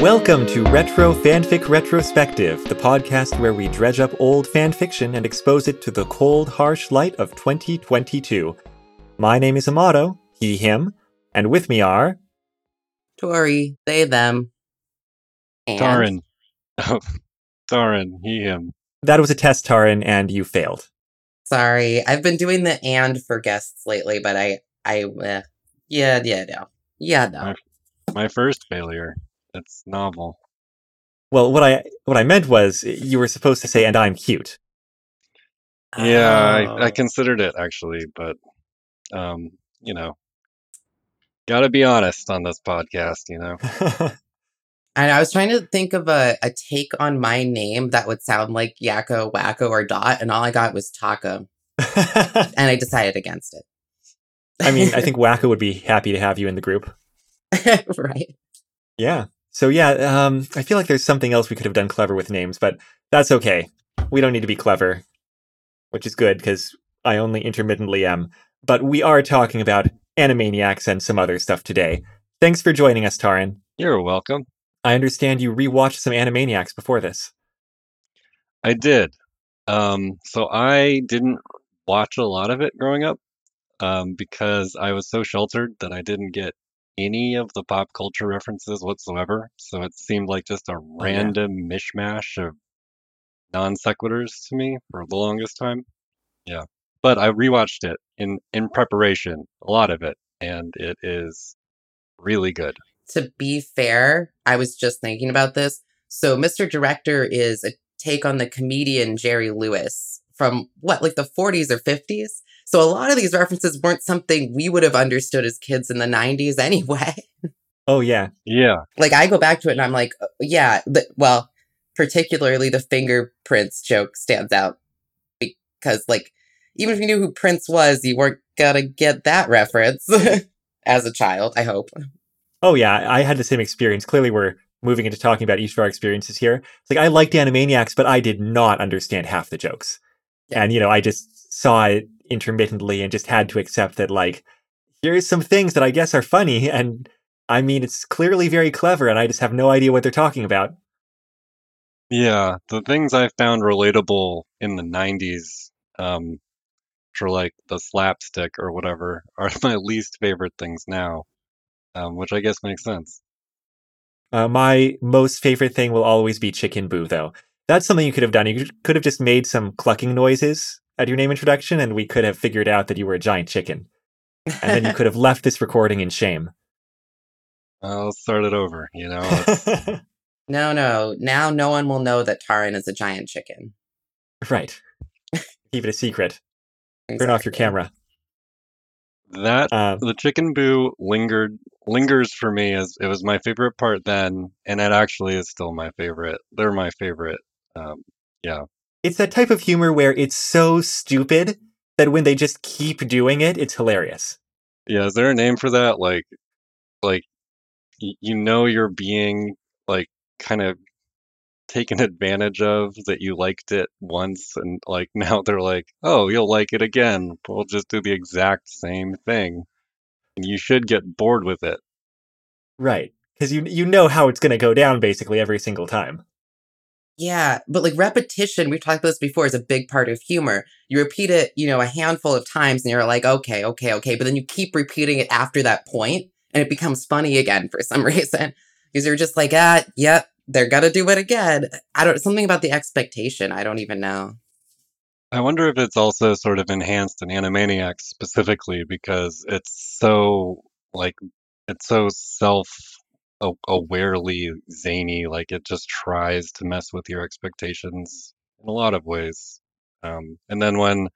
Welcome to Retro Fanfic Retrospective, the podcast where we dredge up old fanfiction and expose it to the cold, harsh light of 2022. My name is Amato, he, him, and with me are. Tori, they, them. And Taran. Oh, Taran, he, him. That was a test, Taran, and you failed. Sorry, I've been doing the and for guests lately, but I, I, uh, yeah, yeah, no. Yeah, no. My first failure. It's novel. Well, what I what I meant was you were supposed to say, "And I'm cute." Yeah, I, I Oh. considered it actually, but um, you know, gotta be honest on this podcast, you know. And I was trying to think of a, a take on my name that would sound like Yakko, Wakko, or Dot, and all I got was Taco. And I decided against it. I mean, I think Wakko would be happy to have you in the group. right. Yeah. So yeah, um, I feel like there's something else we could have done clever with names, but that's okay. We don't need to be clever, which is good because I only intermittently am. But we are talking about Animaniacs and some other stuff today. Thanks for joining us, Taran. You're welcome. I understand you rewatched some Animaniacs before this. I did. Um, so I didn't watch a lot of it growing up, um, because I was so sheltered that I didn't get any of the pop culture references whatsoever. So it seemed like just a oh, yeah. random mishmash of non sequiturs to me for the longest time. Yeah. But I rewatched it in in preparation, a lot of it, and it is really good. To be fair, I was just thinking about this. So, Mr. Director is a take on the comedian Jerry Lewis from what, like the 40s or 50s? So, a lot of these references weren't something we would have understood as kids in the 90s anyway. Oh yeah. Yeah. like, I go back to it and I'm like, uh, yeah, the, well, particularly the fingerprints joke stands out because, like, even if you knew who Prince was, you weren't gonna get that reference as a child, I hope. Oh yeah, I had the same experience. Clearly, we're moving into talking about each of our experiences here. It's like I liked Animaniacs, but I did not understand half the jokes, Yeah. and you know, I just saw it intermittently and just had to accept that like here's some things that I guess are funny, and I mean it's clearly very clever, and I just have no idea what they're talking about. Yeah. The things I found relatable in the 90s, um, for like the slapstick or whatever, are my least favorite things now, um, which I guess makes sense. Uh, my most favorite thing will always be Chicken Boo, though. That's something you could have done. You could have just made some clucking noises at your name introduction, and we could have figured out that you were a giant chicken. And then you could have left this recording in shame. I'll start it over, you know. No, no. Now no one will know that Taran is a giant chicken. right. Keep it a secret. Turn off your camera. that Uh, the chicken boo lingered lingers for me as it was my favorite part then, and it actually is still my favorite. They're my favorite. Um, yeah. It's that type of humor where it's so stupid that when they just keep doing it, it's hilarious. Yeah, is there a name for that? Like, like you know you're being like kind of taken advantage of that you liked it once and like now they're like, "Oh, you'll like it again. We'll just do the exact same thing." And you should get bored with it. Right. Because you you know how it's going to go down basically every single time. Yeah, but like repetition, we've talked about this before, is a big part of humor. You repeat it, you know, a handful of times and you're like, okay, okay, okay. But then you keep repeating it after that point and it becomes funny again for some reason. Because you're just like, ah, yep, they're gonna do it again. I don't, something about the expectation. I don't even know. I wonder if it's also sort of enhanced in Animaniacs specifically because it's so like it's so self awarely zany like it just tries to mess with your expectations in a lot of ways. Um, and then when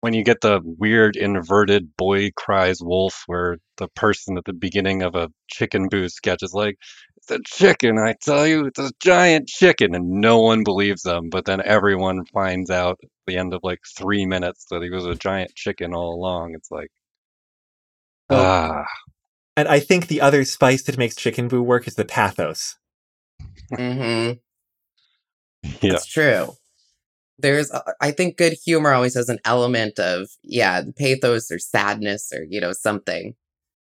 when you get the weird inverted boy cries wolf where the person at the beginning of a chicken boo sketch is like it's a chicken, I tell you, it's a giant chicken, and no one believes them. But then everyone finds out at the end of like three minutes that he was a giant chicken all along. It's like, ah, And I think the other spice that makes Chicken Boo work is the pathos. Mm-hmm. yeah, It's true. There's, uh, I think good humor always has an element of, yeah, pathos or sadness or, you know, something.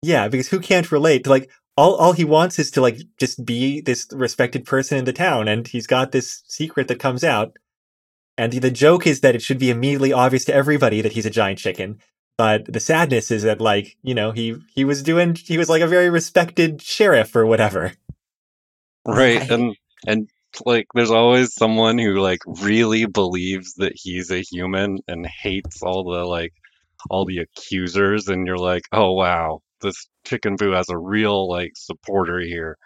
Yeah, because who can't relate to like all all he wants is to like just be this respected person in the town, and he's got this secret that comes out. And the joke is that it should be immediately obvious to everybody that he's a giant chicken. But the sadness is that like, you know, he he was doing he was like a very respected sheriff or whatever. Right. Right. And and like there's always someone who like really believes that he's a human and hates all the like all the accusers and you're like, "Oh wow, this Chicken Boo has a real like supporter here."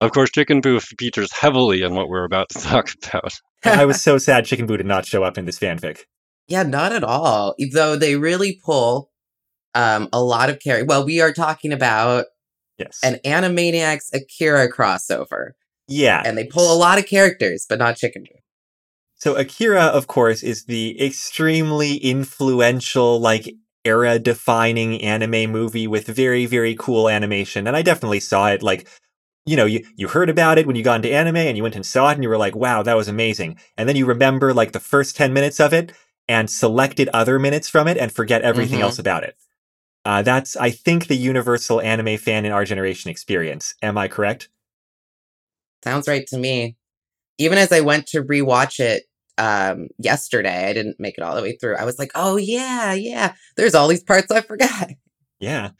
Of course, Chicken Boo features heavily in what we're about to talk about. I was so sad Chicken Boo did not show up in this fanfic. Yeah, not at all. Though they really pull um, a lot of character. Well, we are talking about Yes. an Animaniacs Akira crossover, yeah. and they pull a lot of characters, but not Chicken. So Akira, of course, is the extremely influential, like era defining anime movie with very, very cool animation. And I definitely saw it like you know, you, you heard about it when you got into anime and you went and saw it and you were like, wow, that was amazing. And then you remember like the first 10 minutes of it and selected other minutes from it and forget everything Mhm. else about it. Uh, that's, I think, the universal anime fan in our generation experience. Am I correct? Sounds right to me. Even as I went to rewatch it um, yesterday, I didn't make it all the way through. I was like, oh, yeah, yeah. There's all these parts I forgot. Yeah.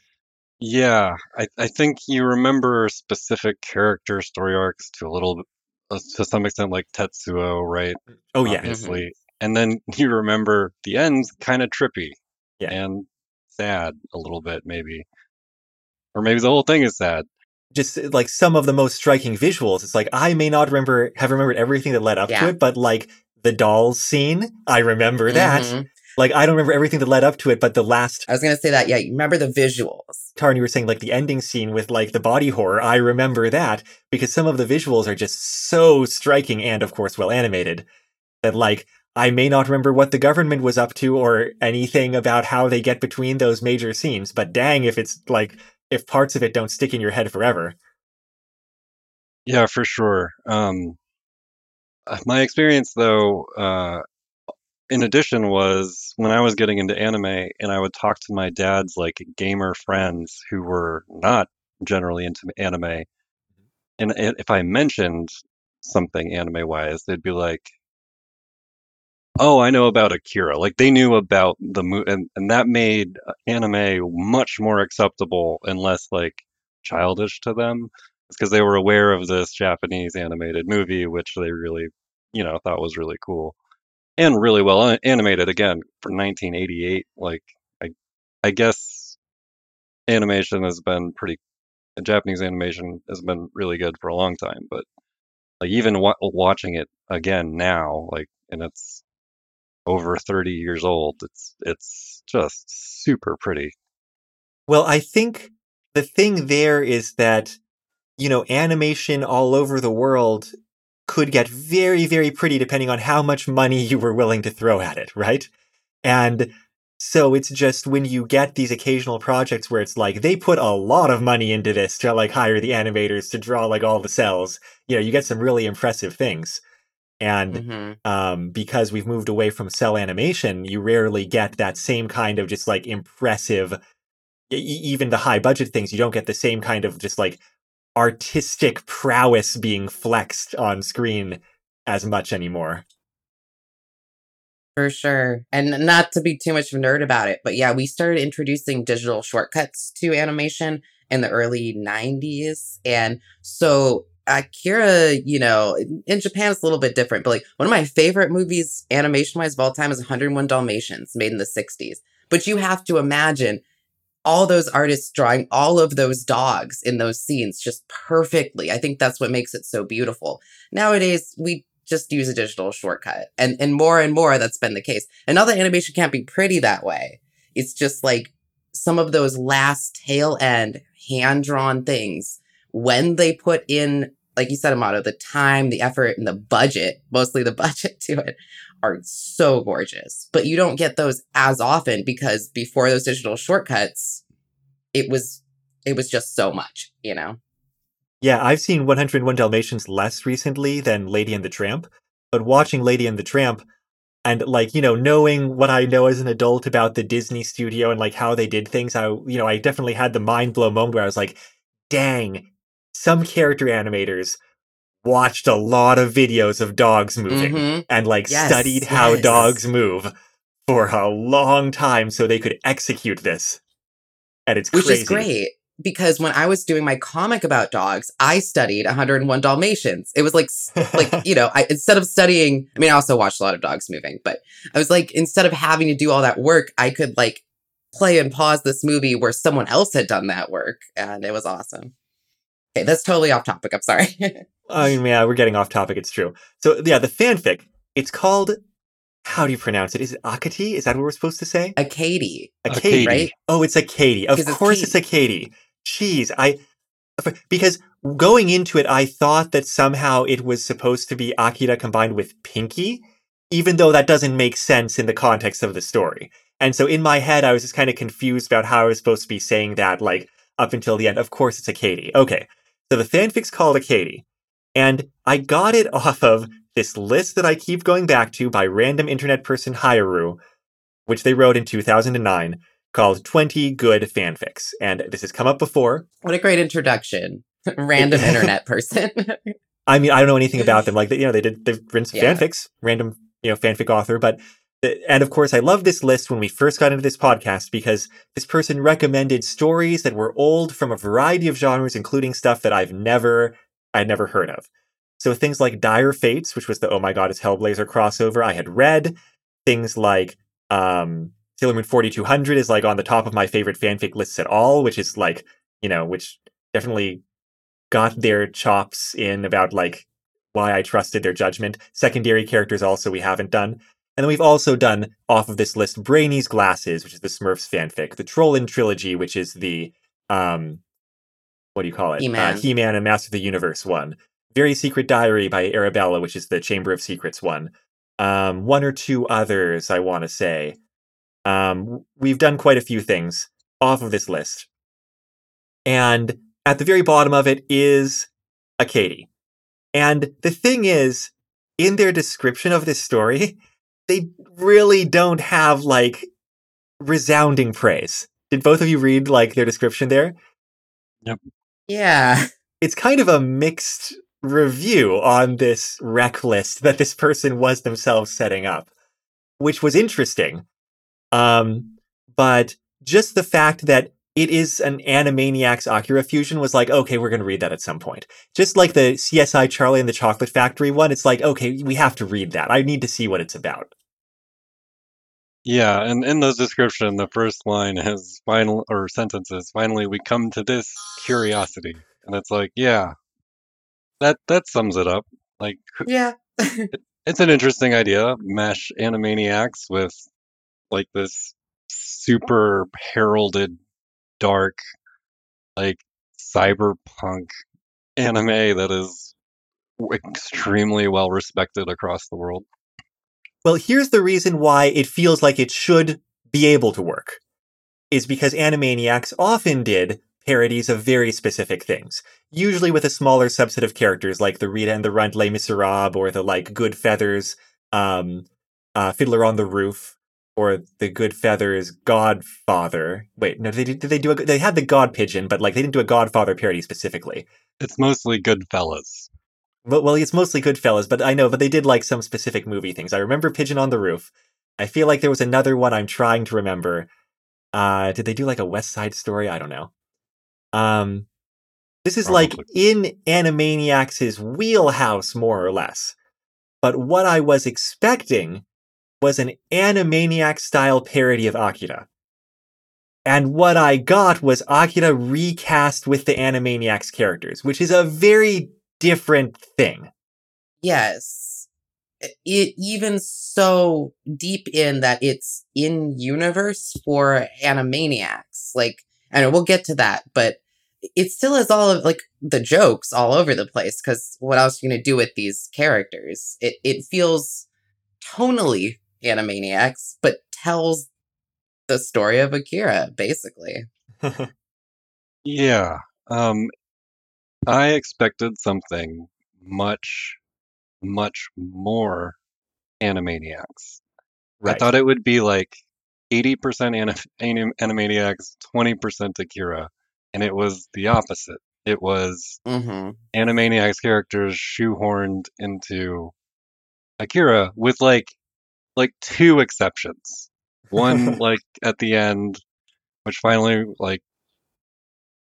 Yeah, I, I think you remember specific character story arcs to a little bit, uh, to some extent, like Tetsuo, right? Oh, yeah. Obviously. And then you remember the end's kind of trippy Yeah. and sad a little bit, maybe. Or maybe the whole thing is sad. just uh, like some of the most striking visuals. It's like I may not remember have remembered everything that led up to it, but like the dolls scene, I remember that. Mhm. Like I don't remember everything that led up to it, but the last I was going to say that. Yeah, you remember the visuals. Taran, you were saying like the ending scene with like the body horror. I remember that because some of the visuals are just so striking and of course well animated that like I may not remember what the government was up to or anything about how they get between those major scenes, but dang if it's like if parts of it don't stick in your head forever. Yeah, for sure. Um, uh, my experience, though, uh, in addition, was when I was getting into anime and I would talk to my dad's like gamer friends who were not generally into anime. And if I mentioned something anime wise, they'd be like, Oh, I know about Akira. Like they knew about the movie, and, and that made uh, anime much more acceptable and less like childish to them because they were aware of this Japanese animated movie, which they really, you know, thought was really cool and really well animated. Again, for 1988, like I, I guess animation has been pretty. Japanese animation has been really good for a long time, but like even wa- watching it again now, like and it's over 30 years old, it's it's just super pretty. Well, I think the thing there is that, you know, animation all over the world could get very, very pretty depending on how much money you were willing to throw at it, right? And so it's just when you get these occasional projects where it's like they put a lot of money into this to like hire the animators to draw like all the cells, you know, you get some really impressive things. And hmm um, because we've moved away from cell animation, you rarely get that same kind of just like impressive, e- even the high budget things. You don't get the same kind of just like artistic prowess being flexed on screen as much anymore. For sure. And not to be too much of a nerd about it, but yeah, we started introducing digital shortcuts to animation in the early 90s. And so Akira, you know, in- Japan it's a little bit different, but like one of my favorite movies animation wise of all time is 101 Dalmatians, made in the 60s. But you have to imagine all those artists drawing all of those dogs in those scenes just perfectly. I think that's what makes it so beautiful. Nowadays, we just use a digital shortcut. And and more and more that's been the case. And not that animation can't be pretty that way. It's just like some of those last tail end hand drawn things when they put in like you said Amato, the time, the effort, and the budget, mostly the budget to it, are so gorgeous. But you don't get those as often because before those digital shortcuts, it was it was just so much, you know? Yeah, I've seen 101 Dalmatians less recently than Lady and the Tramp, but watching Lady and the Tramp and like, you know, knowing what I know as an adult about the Disney studio and like how they did things, I, you know, I definitely had the mind blow moment where I was like, dang, some character animators watched a lot of videos of dogs moving Mhm. and like Yes, studied how yes. dogs move for a long time so they could execute this. And it's Which crazy. is great because when I was doing my comic about dogs, I studied 101 Dalmatians. It was like, like you know, I instead of studying, I mean, I also watched a lot of dogs moving, but I was like, instead of having to do all that work, I could like play and pause this movie where someone else had done that work, and it was awesome. Okay, that's totally off topic. I'm sorry. I mean, yeah, we're getting off topic. It's true. So, yeah, the fanfic, it's called, how do you pronounce it? Is it Akati? Is that what we're supposed to say? a Katie, A A Katie. Katie. right? Oh, it's a Of it's course it's a Katie. Jeez, I because going into it, I thought that somehow it was supposed to be Akira combined with Pinky, even though that doesn't make sense in the context of the story. And so in my head, I was just kind of confused about how I was supposed to be saying that, like up until the end. Of course, it's a Katie. Okay, so the fanfic's called a Katie, and I got it off of this list that I keep going back to by random internet person Hairu, which they wrote in 2009 called 20 Good Fanfics. And this has come up before. What a great introduction. Random internet person. I mean, I don't know anything about them. Like, you know, they did, they've written some Yeah. fanfics, random, you know, fanfic author. But, and of course, I love this list when we first got into this podcast because this person recommended stories that were old from a variety of genres, including stuff that I've never, I'd never heard of. So things like Dire Fates, which was the Oh My Goddess Hellblazer crossover, I had read. Things like, um, Sailor Moon 4200 is like on the top of my favorite fanfic lists at all, which is like, you know, which definitely got their chops in about like why I trusted their judgment. Secondary characters also we haven't done. And then we've also done off of this list Brainy's Glasses, which is the Smurfs fanfic, the Trollin trilogy, which is the um what do you call it? He-Man. Uh, He-Man and Master of the Universe one. Very Secret Diary by Arabella, which is the Chamber of Secrets one. Um, one or two others, I want to say. Um, we've done quite a few things off of this list. And at the very bottom of it is a Katie. And the thing is, in their description of this story, they really don't have like resounding praise. Did both of you read like their description there? yeah. It's kind of a mixed review on this rec list that this person was themselves setting up, which was interesting. Um, but just the fact that it is an Animaniacs Akira fusion was like, okay, we're going to read that at some point. Just like the CSI Charlie and the Chocolate Factory one, it's like, okay, we have to read that. I need to see what it's about. Yeah, and in the description, the first line is final or sentences. Finally, we come to this curiosity, and it's like, yeah, that that sums it up. Like, Yeah. it's an interesting idea. Mesh Animaniacs with like this super heralded, dark, like cyberpunk anime that is extremely well respected across the world. Well, here's the reason why it feels like it should be able to work. Is because Animaniacs often did parodies of very specific things, usually with a smaller subset of characters like the Rita and the Runt Les Miserables or the like Good Feathers um, uh, Fiddler on the Roof or the Good Feathers Godfather. Wait, no, they did, they do a, they had the God Pigeon, but like they didn't do a Godfather parody specifically. It's mostly Goodfellas. Well, well, it's mostly Goodfellas, but I know, but they did like some specific movie things. I remember Pigeon on the Roof. I feel like there was another one I'm trying to remember. Uh, did they do like a West Side Story? I don't know. Um, this is like in Animaniacs' wheelhouse, more or less. But what I was expecting was an Animaniac style parody of Akira. And what I got was Akira recast with the Animaniacs characters, which is a very different thing. Yes. It even so deep in that it's in universe for Animaniacs. Like, and we'll get to that, but it still has all of like the jokes all over the place. Because what else are you gonna do with these characters? It it feels tonally Animaniacs, but tells the story of Akira basically. Yeah. Um, I expected something much, much more Animaniacs. I thought it would be like 80% anim- anim- Animaniacs, 20% Akira, and it was the opposite. it was hmm Animaniacs characters shoehorned into Akira with like like two exceptions. One like at the end, which finally like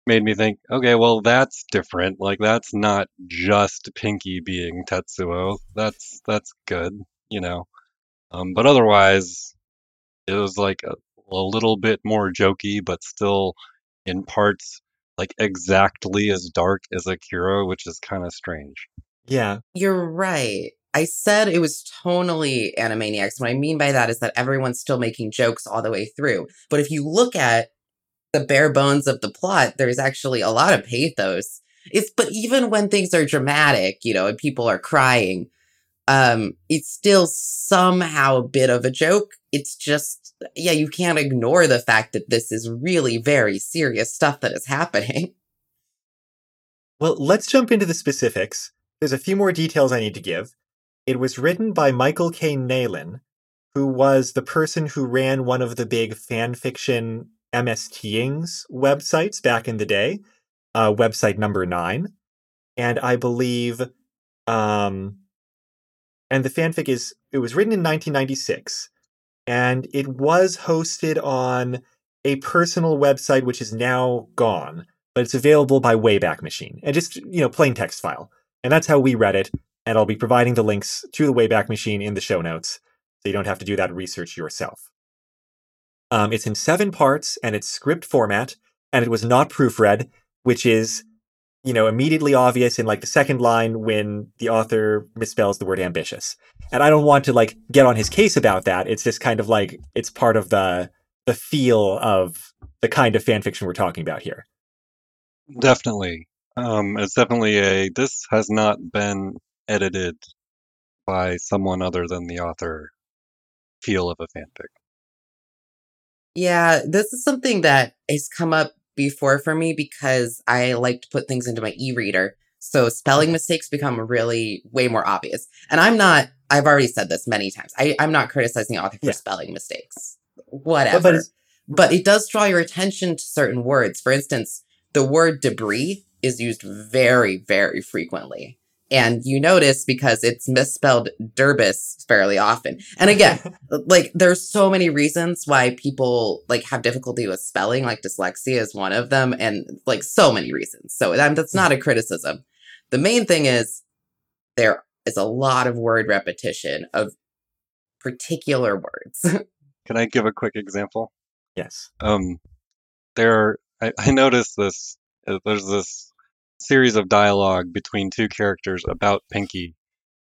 made me think, okay, well that's different. Like that's not just Pinky being Tetsuo. That's that's good, you know. Um, but otherwise, it was like a, a little bit more jokey, but still in parts like exactly as dark as Akira, which is kind of strange. Yeah. You're right. I said it was tonally Animaniacs. What I mean by that is that everyone's still making jokes all the way through. But if you look at the bare bones of the plot, there's actually a lot of pathos. It's but even when things are dramatic, you know, and people are crying, um, it's still somehow a bit of a joke. It's just yeah, you can't ignore the fact that this is really very serious stuff that is happening. Well, let's jump into the specifics. There's a few more details I need to give. It was written by Michael K. Nalin, who was the person who ran one of the big MSTings websites back in the day, uh, website number nine. And I believe, um, and the fanfic is, it was written in 1996, and it was hosted on a personal website which is now gone but it's available by Wayback Machine and just, you know, plain text file. And that's how we read it. And I'll be providing the links to the Wayback Machine in the show notes so you don't have to do that research yourself. Um, it's in seven parts and it's script format and it was not proofread, which is, you know, immediately obvious in like the second line when the author misspells the word ambitious. And I don't want to like get on his case about that. It's just kind of like it's part of the the feel of the kind of fan fiction we're talking about here. Definitely. Um, it's definitely a, this has not been edited by someone other than the author feel of a fanfic. Yeah, this is something that has come up before for me because I like to put things into my e-reader. So spelling mistakes become really way more obvious. And I'm not, I've already said this many times. I, I'm not criticizing the author for Yeah. spelling mistakes. Whatever. But but it does draw your attention to certain words. For instance, the word debris is used very, very frequently. And you notice because it's misspelled derbis fairly often. And again, like there's so many reasons why people like have difficulty with spelling, like dyslexia is one of them, and like so many reasons. So that, that's not a criticism. The main thing is there is a lot of word repetition of particular words. Can I give a quick example? yes. Um, there, I, I noticed this. uh, There's this series of dialogue between two characters about Pinky,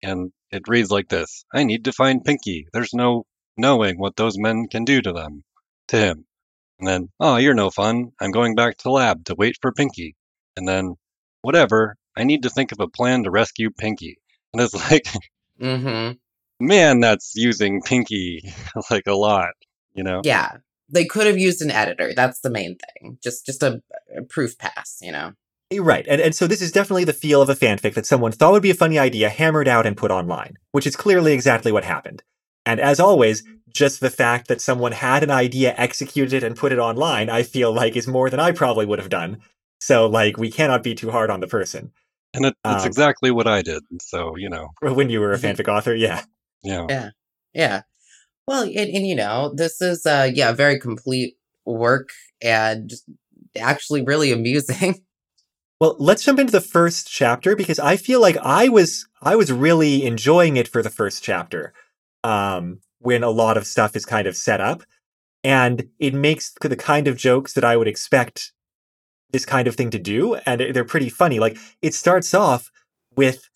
and it reads like this: "I need to find Pinky. There's no knowing what those men can do to them, to him." And then, "Oh, you're no fun. I'm going back to lab to wait for Pinky." And then, "Whatever. I need to think of a plan to rescue Pinky." And it's like, mm-hmm. man, that's using Pinky like a lot, you know? Yeah. They could have used an editor. That's the main thing. Just just a, a proof pass, you know. Right. And, and so this is definitely the feel of a fanfic that someone thought would be a funny idea, hammered out, and put online, which is clearly exactly what happened. And as always, just the fact that someone had an idea, executed it, and put it online, I feel like is more than I probably would have done. So, like, we cannot be too hard on the person. And it, it's Um, exactly what I did. So, you know, When you were a Mhm. fanfic author, yeah. yeah. Yeah. Well, and, and you know, this is uh yeah, very complete work and actually really amusing. Well, let's jump into the first chapter because I feel like I was I was really enjoying it for the first chapter. Um, when a lot of stuff is kind of set up and it makes the kind of jokes that I would expect this kind of thing to do and they're pretty funny. Like it starts off with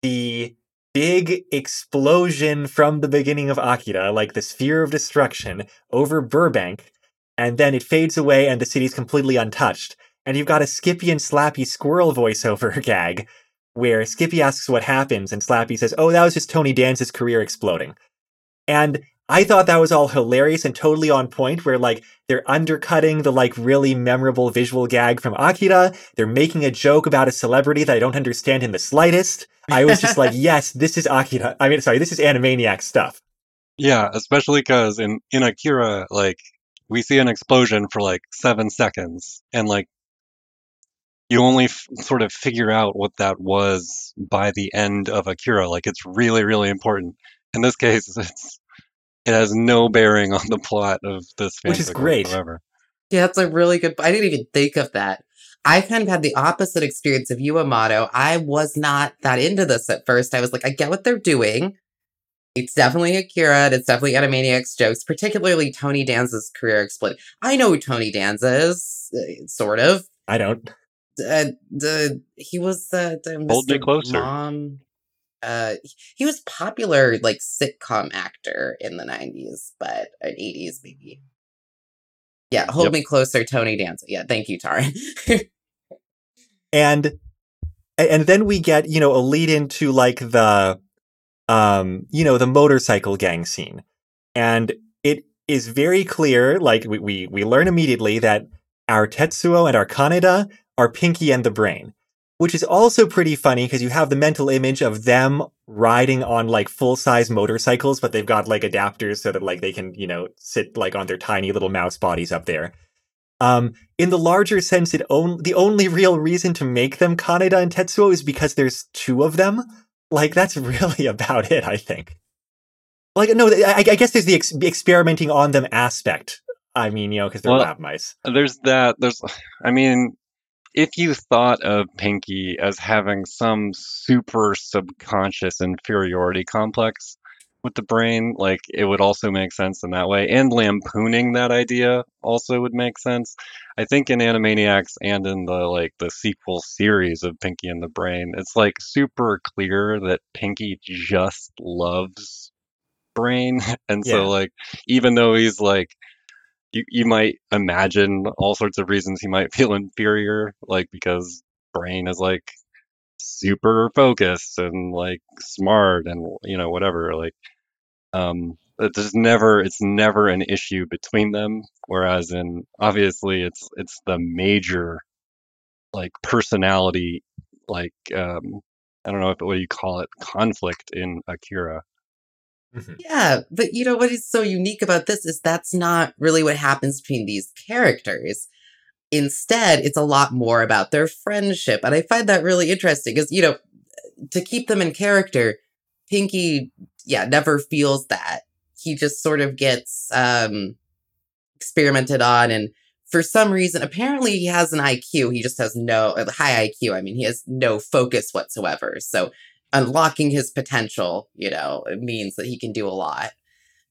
the big explosion from the beginning of Akira, like the sphere of destruction over Burbank, and then it fades away and the city's completely untouched and you've got a Skippy and Slappy squirrel voiceover gag where Skippy asks what happens and Slappy says, "Oh, that was just Tony Danza's career exploding." And I thought that was all hilarious and totally on point where like they're undercutting the like really memorable visual gag from Akira, they're making a joke about a celebrity that I don't understand in the slightest. I was just like, "Yes, this is Akira. I mean, sorry, this is Animaniac stuff." Yeah, especially because in, in Akira, like, we see an explosion for like seven seconds, and like, you only f- sort of figure out what that was by the end of Akira. Like it's really, really important. In this case, it's it has no bearing on the plot of this Which is great. whatsoever. Yeah, that's a really good. I didn't even think of that. I kind of had the opposite experience of you, Amato. I was not that into this at first. I was like, I get what they're doing. It's definitely Akira. and It's definitely Animaniacs jokes, particularly Tony Danza's career explained. I know who Tony Danza is, uh, sort of. I don't. Uh, the he was the, the Hold me closer. Mom. Uh, he was popular like sitcom actor in the nineties, but an eighties maybe. Yeah, hold Yep. me closer, Tony Danza. Yeah, thank you, Tara. and and then we get you know a lead into like the um you know the motorcycle gang scene and it is very clear like we we, we learn immediately that our tetsuo and our kaneda are pinky and the brain which is also pretty funny because you have the mental image of them riding on like full size motorcycles but they've got like adapters so that like they can you know sit like on their tiny little mouse bodies up there um, in the larger sense, it on- the only real reason to make them Kaneda and Tetsuo is because there's two of them. Like that's really about it, I think. Like no, I, I guess there's the ex- experimenting on them aspect. I mean, you know, because they're Well, lab mice. There's that. There's, I mean, if you thought of Pinky as having some super subconscious inferiority complex with the brain, like it would also make sense in that way. And lampooning that idea also would make sense. I think in Animaniacs and in the like the sequel series of Pinky and the Brain, it's like super clear that Pinky just loves Brain, and so like even though he's like you, you might imagine all sorts of reasons he might feel inferior, like because Brain is like super focused and like smart and you know whatever. Like, um, there's never it's never an issue between them. Whereas in obviously it's it's the major like personality like um I don't know if what do you call it conflict in Akira. Mhm. Yeah, but you know what is so unique about this is that's not really what happens between these characters. Instead, it's a lot more about their friendship. And I find that really interesting because, you know, to keep them in character, Pinky, yeah, never feels that. He just sort of gets um experimented on and for some reason apparently he has an IQ. He just has no high IQ. I mean, he has no focus whatsoever. So unlocking his potential, you know, it means that he can do a lot.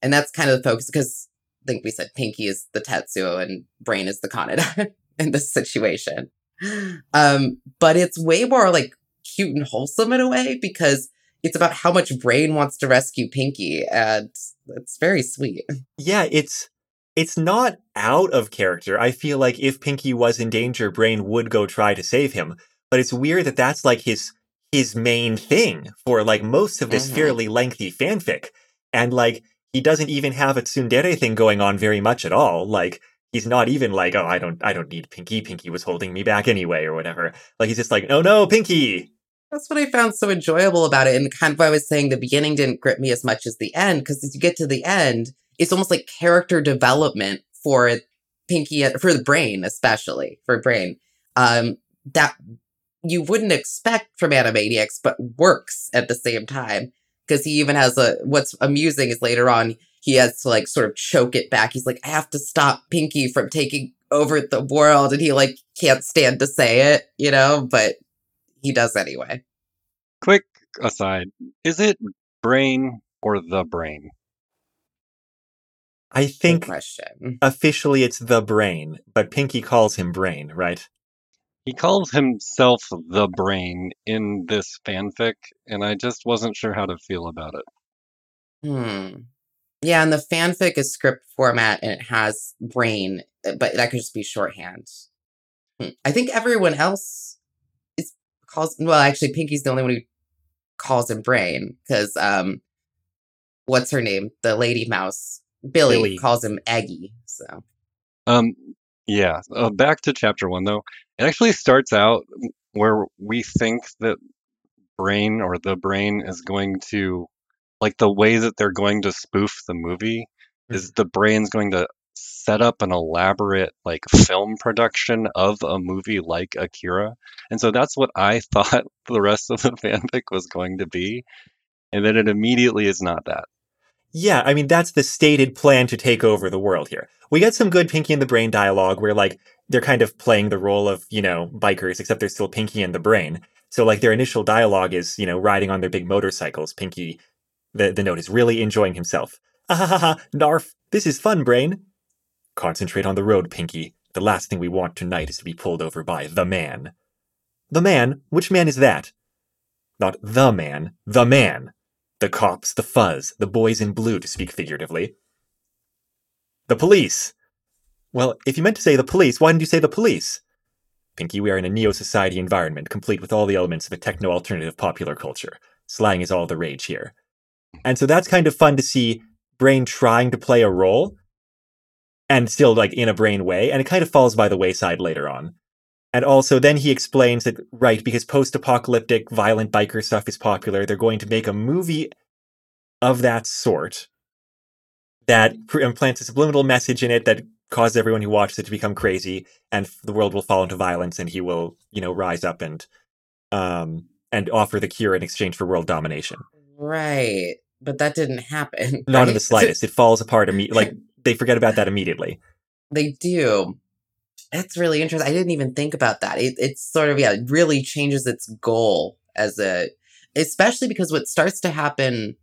And that's kind of the focus because I think we said Pinky is the Tetsuo and Brain is the Kaneda in this situation. Um, but it's way more like cute and wholesome in a way because it's about how much Brain wants to rescue Pinky, and it's very sweet. Yeah, it's it's not out of character. I feel like if Pinky was in danger, Brain would go try to save him. But it's weird that that's like his his main thing for like most of this Mhm. fairly lengthy fanfic. And like he doesn't even have a tsundere thing going on very much at all. Like he's not even like, oh, I don't I don't need Pinky. Pinky was holding me back anyway or whatever. Like he's just like, no, no, Pinky. That's what I found so enjoyable about it. And kind of why I was saying the beginning didn't grip me as much as the end, because as you get to the end, it's almost like character development for Pinky, for the brain, especially for brain, um, that you wouldn't expect from Animaniacs, but works at the same time. Because he even has a, what's amusing is later on, he has to like sort of choke it back. He's like, I have to stop Pinky from taking over the world. And he like can't stand to say it, you know, but he does anyway. Quick aside, is it brain or the brain? I think question. officially it's the brain, but Pinky calls him Brain, right? He calls himself the brain in this fanfic, and I just wasn't sure how to feel about it. Hmm. Yeah, and the fanfic is script format and it has brain, uh, but that could just be shorthand. Hmm. I think everyone else is calls well, actually Pinky's the only one who calls him brain because um what's her name? The lady mouse. Billy, Billy. calls him Eggy. So Um, yeah. Uh, back to chapter one, though. It actually starts out where we think that brain or the brain is going to, like, the way that they're going to spoof the movie is the brain's going to set up an elaborate like film production of a movie like Akira. And so that's what I thought the rest of the fanfic was going to be. And then it immediately is not that. Yeah, I mean, that's the stated plan to take over the world here. We get some good Pinky and the Brain dialogue where, like, they're kind of playing the role of, you know, bikers, except they're still Pinky and the Brain. So, like, their initial dialogue is, you know, riding on their big motorcycles. Pinky, the, the note is really enjoying himself. Ha ha ha ha, Narf, this is fun, Brain. Concentrate on the road, Pinky. The last thing we want tonight is to be pulled over by the man. The man? Which man is that? Not the man, the man. The cops, the fuzz, the boys in blue, to speak figuratively. The police! Well, if you meant to say the police, why didn't you say the police? Pinky, we are in a neo society environment, complete with all the elements of a techno alternative popular culture. Slang is all the rage here. And so that's kind of fun to see Brain trying to play a role and still like in a brain way, and it kind of falls by the wayside later on. And also, then he explains that, right, because post apocalyptic violent biker stuff is popular, they're going to make a movie of that sort that implants a subliminal message in it that causes everyone who watches it to become crazy, and the world will fall into violence, and he will, you know, rise up and, um, and offer the cure in exchange for world domination. Right. But that didn't happen. Not right? in the slightest. It falls apart immediately. Like, they forget about that immediately. They do. That's really interesting. I didn't even think about that. It, it's sort of yeah, it really changes its goal as a, especially because what starts to happen,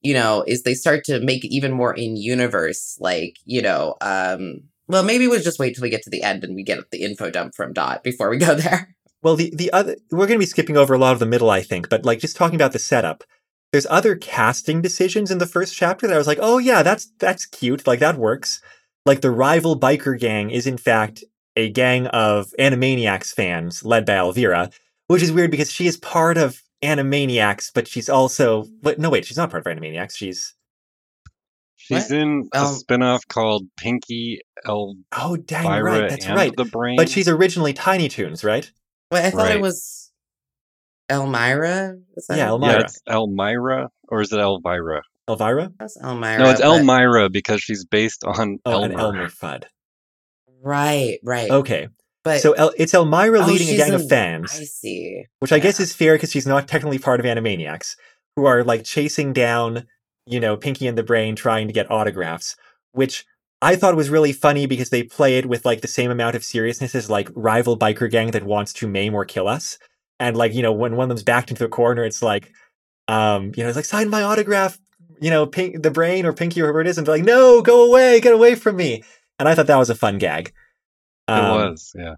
you know, is they start to make it even more in universe. Like you know, um, well, maybe we'll just wait till we get to the end and we get the info dump from Dot before we go there. Well, the the other we're going to be skipping over a lot of the middle, I think, but like just talking about the setup. There's other casting decisions in the first chapter that I was like, oh yeah, that's that's cute, like that works. Like the rival biker gang is in fact a gang of Animaniacs fans led by Elvira, which is weird because she is part of Animaniacs, but she's also but no wait, she's not part of Animaniacs. She's She's What? in a Um, spin-off called Pinky Elvira oh dang right, that's right. the Brain. But she's originally Tiny Toons, right? Wait, I thought Right. it was Elmyra. Is that Yeah, it? Elmyra. yeah, it's Elmyra or is it Elvira? Elvira? That's Elmyra. no, it's but- because she's based on Oh, and Elmer. Elmer Fudd. Right, right. Okay, but so El- it's Elmyra Oh, leading a gang in- of fans. I see. which I guess is fair because she's not technically part of Animaniacs, who are like chasing down, you know, Pinky and the Brain trying to get autographs, which I thought was really funny because they play it with like the same amount of seriousness as like rival biker gang that wants to maim or kill us. And like, you know, when one of them's backed into a corner, it's like, um, you know, it's like sign my autograph, you know, Pink the Brain or Pinky or whoever it is, and they're like, no, go away, get away from me. And I thought that was a fun gag. It Um, was, yeah.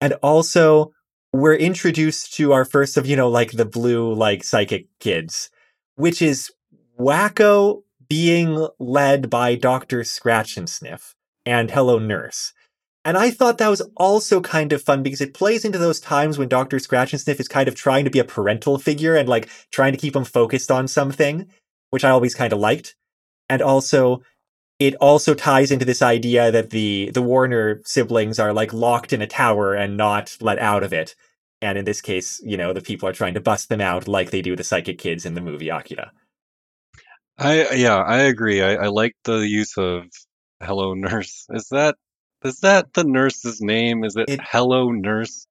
and also we're introduced to our first of you know like the blue like psychic kids which is wakko being led by dr Scratchansniff and hello nurse and i thought that was also kind of fun because it plays into those times when dr Scratchansniff is kind of trying to be a parental figure and like trying to keep him focused on something which i always kind of liked and also it also ties into this idea that the the Warner siblings are like locked in a tower and not let out of it. And in this case, you know, the people are trying to bust them out like they do the psychic kids in the movie Akira. I yeah, I agree. I, I like the use of Hello Nurse. Is that is that the nurse's name? Is it, It- Hello Nurse?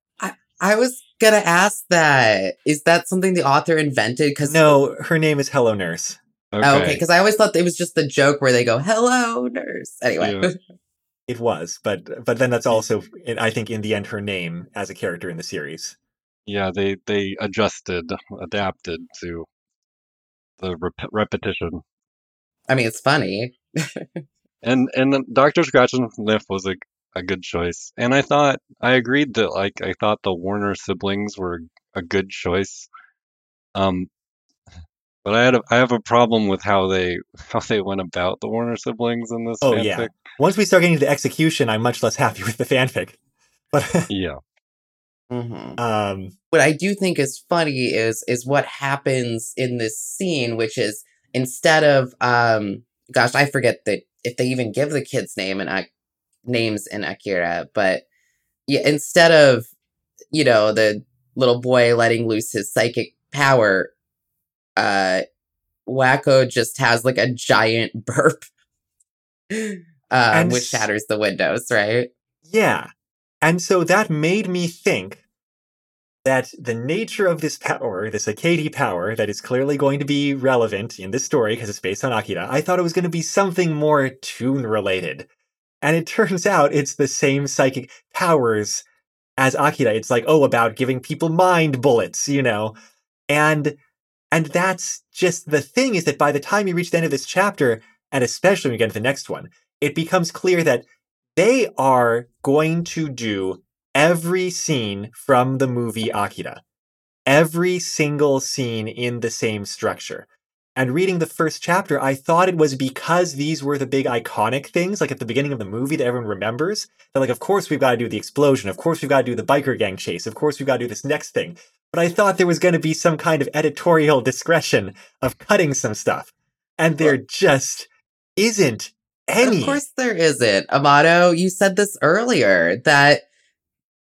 I was gonna ask that. Is that something the author invented? Because No, her name is Hello Nurse. Okay. Oh, okay. Because I always thought it was just the joke where they go, "Hello, nurse." Anyway, Yeah. It was, but but then that's also I think in the end her name as a character in the series. Yeah, they they adjusted, adapted to the rep- repetition. I mean, it's funny. And and Dr. Scratchansniff was a a good choice. And I thought I agreed that like I thought the Warner siblings were a good choice. Um but I had a, I have a problem with how they how they went about the Warner siblings in this Oh fanfic. yeah. Once we start getting to execution, I'm much less happy with the fanfic. But Yeah. hmm um What I do think is funny is is what happens in this scene, which is instead of um, gosh, I forget that if they even give the kid's name and Ak- names in Akira, but yeah, instead of you know the little boy letting loose his psychic power, uh, Wakko just has like a giant burp. uh, which shatters the windows, right? Yeah. And so that made me think that the nature of this power, this Akedi power that is clearly going to be relevant in this story because it's based on Akira, I thought it was going to be something more tune related. And it turns out it's the same psychic powers as Akira. It's like, oh, about giving people mind bullets, you know? And and that's just the thing is that by the time you reach the end of this chapter, and especially when you get into the next one, it becomes clear that they are going to do every scene from the movie Akira. Every single scene in the same structure. And reading the first chapter, I thought it was because these were the big iconic things, like at the beginning of the movie that everyone remembers. That, like, of course we've got to do the explosion. Of course we've got to do the biker gang chase. Of course we've got to do this next thing. But I thought there was going to be some kind of editorial discretion of cutting some stuff. And there just isn't any. Of course there isn't. Amato, you said this earlier that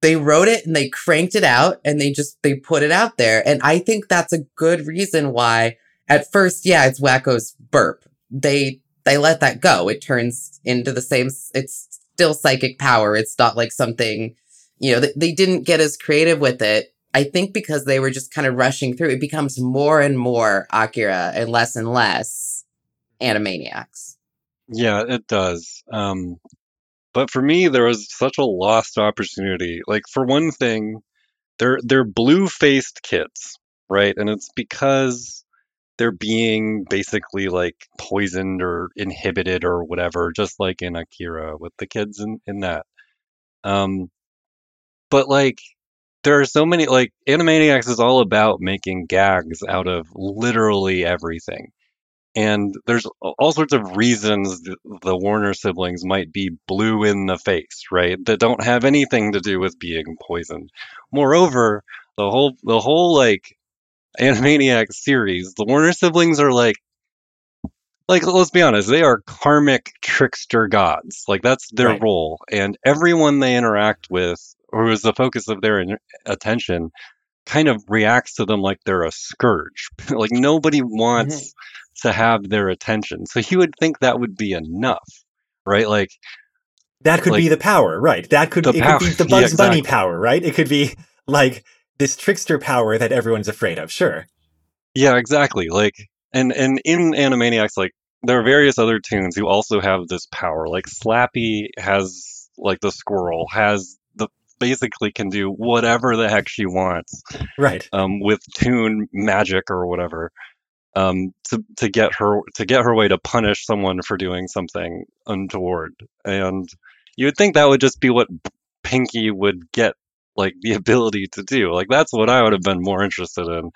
they wrote it and they cranked it out and they just they put it out there. And I think that's a good reason why at first, yeah, it's Wakko's burp. They they let that go. It turns into the same it's still psychic power. It's not like something, you know, they, they didn't get as creative with it. I think because they were just kind of rushing through, it becomes more and more Akira and less and less Animaniacs. Yeah, it does. Um, but for me, there was such a lost opportunity. Like for one thing, they're they're blue-faced kids, right? And it's because they're being basically like poisoned or inhibited or whatever, just like in Akira with the kids in, in that. Um, but like there are so many like Animaniacs is all about making gags out of literally everything. And there's all sorts of reasons the Warner siblings might be blue in the face, right? That don't have anything to do with being poisoned. Moreover, the whole the whole like Animaniacs series, the Warner siblings are like like let's be honest, they are karmic trickster gods. Like that's their Right. role, and everyone they interact with, or is the focus of their attention, kind of reacts to them like they're a scourge. like nobody wants mm-hmm. to have their attention. So you would think that would be enough, right? Like That could Like- be the power, right? That could it power- could be the yeah, Bugs Bunny power, right? It could be like this trickster power that everyone's afraid of. Sure. Yeah, exactly. Like, and and in Animaniacs, like there are various other toons who also have this power. Like Slappy has like the squirrel has basically can do whatever the heck she wants Right. um, with toon magic or whatever um, to to get her to get her way to punish someone for doing something untoward. And you would think that would just be what Pinky would get like the ability to do. Like that's what I would have been more interested in.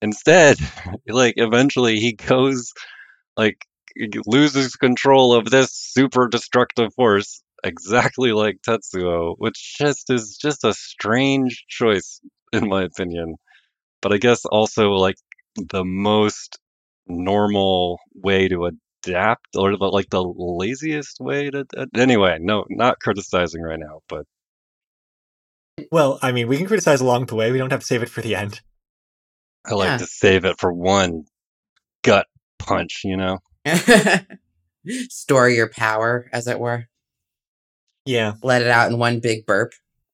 Instead, like eventually he goes like loses control of this super destructive force exactly like Tetsuo, which just is just a strange choice in my opinion. But I guess also like the most normal way to adapt or the, like the laziest way to anyway, no, not criticizing right now, but Well, I mean, we can criticize along the way. We don't have to save it for the end. I like Yeah. to save it for one gut punch, you know? Store your power, as it were. Yeah. Let it out in one big burp.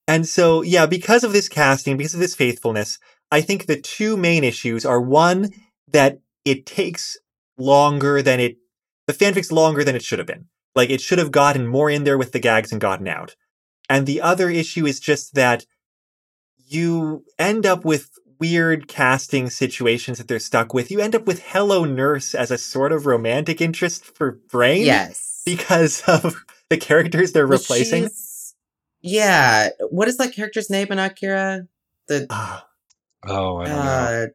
And so, yeah, because of this casting, because of this faithfulness, I think the two main issues are one, that it takes longer than it, the fanfic's longer than it should have been. Like, it should have gotten more in there with the gags and gotten out. And the other issue is just that you end up with weird casting situations that they're stuck with. You end up with Hello Nurse as a sort of romantic interest for Brain. Yes. Because of the characters they're Well, replacing. Yeah. What is that character's name in Akira? The Ah, Oh, I don't know. uh,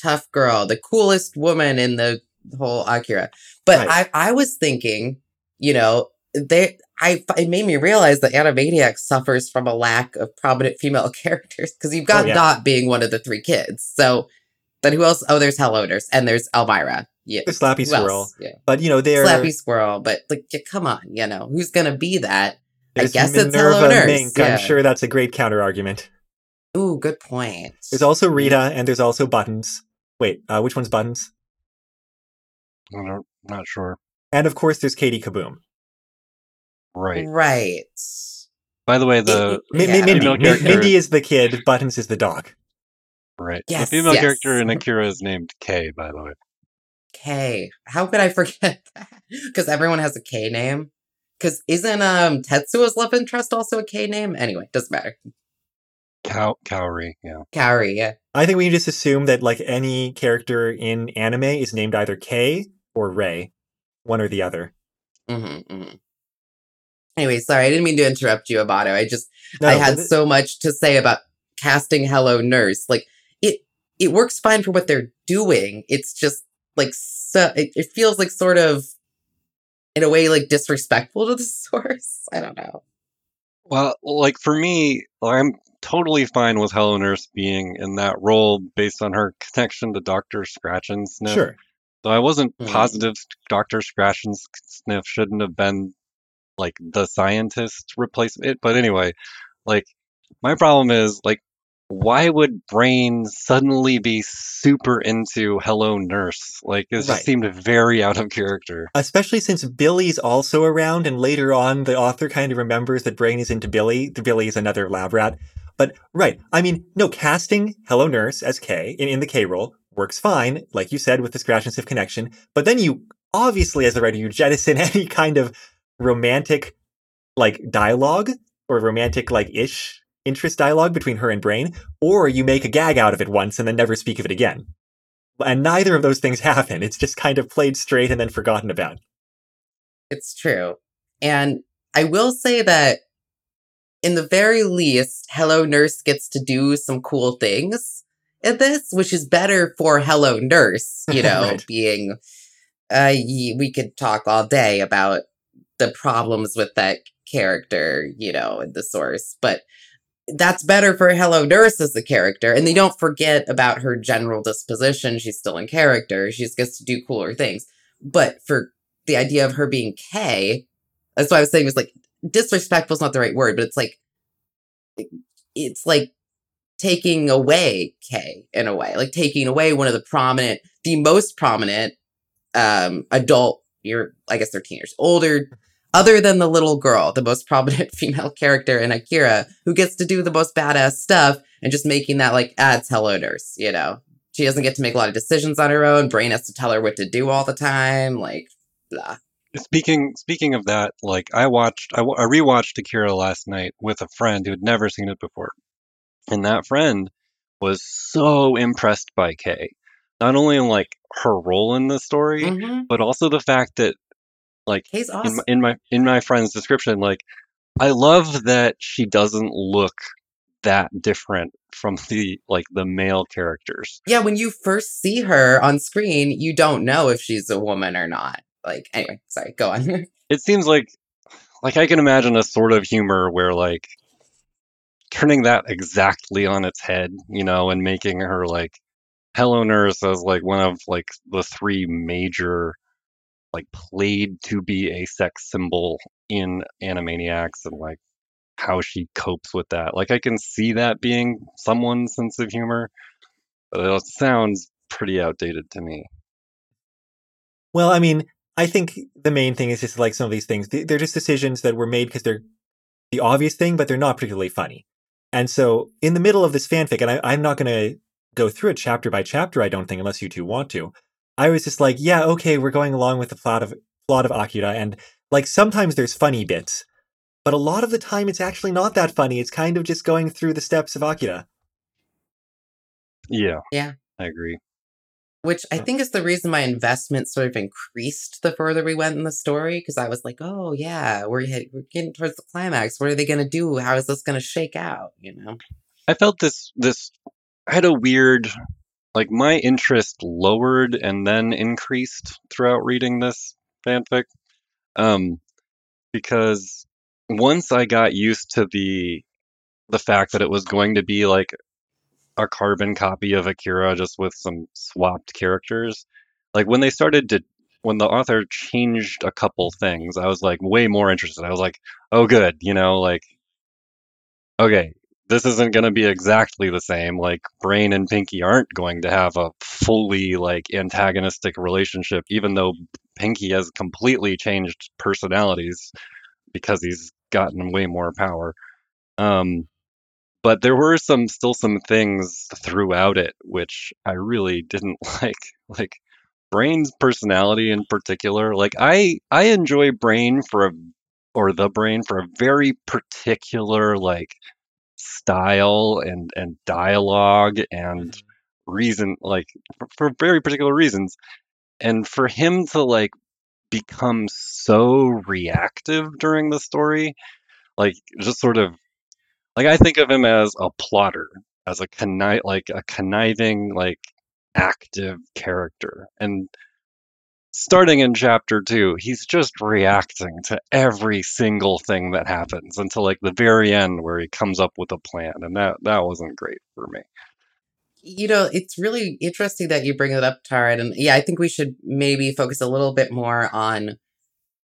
tough girl, the coolest woman in the whole Akira. But Right. I, I was thinking, you know, they, I, it made me realize that Animaniacs suffers from a lack of prominent female characters because you've got Oh, yeah. Dot being one of the three kids. So, then who else? Oh, there's Hello Nurse and there's Elmyra. Yeah. The Slappy Who else? Squirrel. Yeah. but you know, they're Slappy Squirrel. But like, yeah, come on, you know, who's gonna be that? I There's guess it's Hello Minerva Nurse, Mink. yeah. I'm sure that's a great counter argument. Ooh, good point. There's also Rita, and there's also Buttons. Wait, uh, which one's Buttons? I don't, not sure. And of course, there's Katie Kaboom. Right. Right. By the way, the it- Mi- Mi- yeah. Mindy, Female character- Mindy is the kid. Buttons is the dog. right. Yes, the female yes. character in Akira is named Kay, by the way. K. How could I forget that? Because everyone has a K name. Because isn't um Tetsuo's love interest also a K name? Anyway, doesn't matter. Cow Kaori, yeah. Kaori, yeah. I think we can just assume that like any character in anime is named either K or Ray, one or the other. Mm-hmm, mm-hmm. Anyway, sorry, I didn't mean to interrupt you, Amato. I just No, I had but- so much to say about casting Hello Nurse. Like it it works fine for what they're doing. It's just like so it, it feels like sort of in a way like disrespectful to the source. I don't know. Well, like for me, I'm totally fine with Hello Nurse being in that role based on her connection to Dr. Scratchansniff. sure. Though I wasn't Mhm. positive Dr. Scratch and Sniff shouldn't have been like the scientist replacement. But anyway, like my problem is like why would Brain suddenly be super into Hello Nurse? Like it just Right. seemed very out of character. Especially since Billy's also around, and later on, the author kind of remembers that Brain is into Billy. The Billy is another lab rat. But right, I mean, no, casting Hello Nurse as K in, in the K role works fine, like you said, with the Scratchansniff connection. But then you obviously, as a writer, you jettison any kind of romantic like dialogue or romantic like ish interest dialogue between her and Brain, or you make a gag out of it once and then never speak of it again. And neither of those things happen. It's just kind of played straight and then forgotten about. It's true. And I will say that in the very least, Hello Nurse gets to do some cool things in this, which is better for Hello Nurse, you know, Right. being uh we could talk all day about the problems with that character, you know, in the source, but that's better for Hello Nurse as a character. And they don't forget about her general disposition. She's still in character. She just gets to do cooler things. But for the idea of her being K, that's why I was saying it was like disrespectful is not the right word, but it's like it's like taking away K in a way, like taking away one of the prominent, the most prominent um adult, you're I guess they're teenagers, older, other than the little girl, the most prominent female character in Akira, who gets to do the most badass stuff and just making that like adds Hello Nurse, you know. She doesn't get to make a lot of decisions on her own. Brain has to tell her what to do all the time. Like, blah. Speaking speaking of that, like I watched, I, I rewatched Akira last night with a friend who had never seen it before, and that friend was so impressed by Kay, not only in like her role in the story, Mhm. but also the fact that like Kay's in awesome. my, in my in my friend's description, like I love that she doesn't look that different from the like the male characters. yeah, when you first see her on screen, you don't know if she's a woman or not. Like, anyway, sorry, go on. it seems like like I can imagine a sort of humor where like turning that exactly on its head, you know, and making her like Hello Nurse as like one of like the three major like played to be a sex symbol in Animaniacs and like how she copes with that. Like I can see that being someone's sense of humor, but it sounds pretty outdated to me. Well, I mean, I think the main thing is just like some of these things. they- They're just decisions that were made because they're the obvious thing, but they're not particularly funny. And so, in the middle of this fanfic, and I, I'm not going to go through it chapter by chapter, I don't think, unless you two want to. I was just like, yeah, okay, we're going along with the plot of plot of Akira, and like sometimes there's funny bits, but a lot of the time it's actually not that funny. It's kind of just going through the steps of Akira. Yeah. Yeah. I agree. Which I uh think is the reason my investment sort of increased the further we went in the story. Because I was like, oh, yeah, we're, hit, we're getting towards the climax. What are they going to do? How is this going to shake out? You know? I felt this this I had a weird like my interest lowered and then increased throughout reading this fanfic. Um because once I got used to the the fact that it was going to be like a carbon copy of Akira just with some swapped characters, like when they started to when the author changed a couple things, I was like way more interested. I was like, "Oh good, you know, like okay, this isn't going to be exactly the same. Like Brain and Pinky aren't going to have a fully like antagonistic relationship, even though Pinky has completely changed personalities. because he's gotten way more power. Um, but there were some still some things throughout it which I really didn't like. Like Brain's personality in particular. Like I I enjoy Brain for a or the Brain for a very particular like style and and dialogue and mm-hmm. reason like for, for very particular reasons and for him to like become so reactive during the story like just sort of like I think of him as a plotter, as a connive, like a conniving, like active character. And starting in chapter two, he's just reacting to every single thing that happens until like the very end where he comes up with a plan. And that that wasn't great for me. You know, it's really interesting that you bring it up, Tara. And yeah, I think we should maybe focus a little bit more on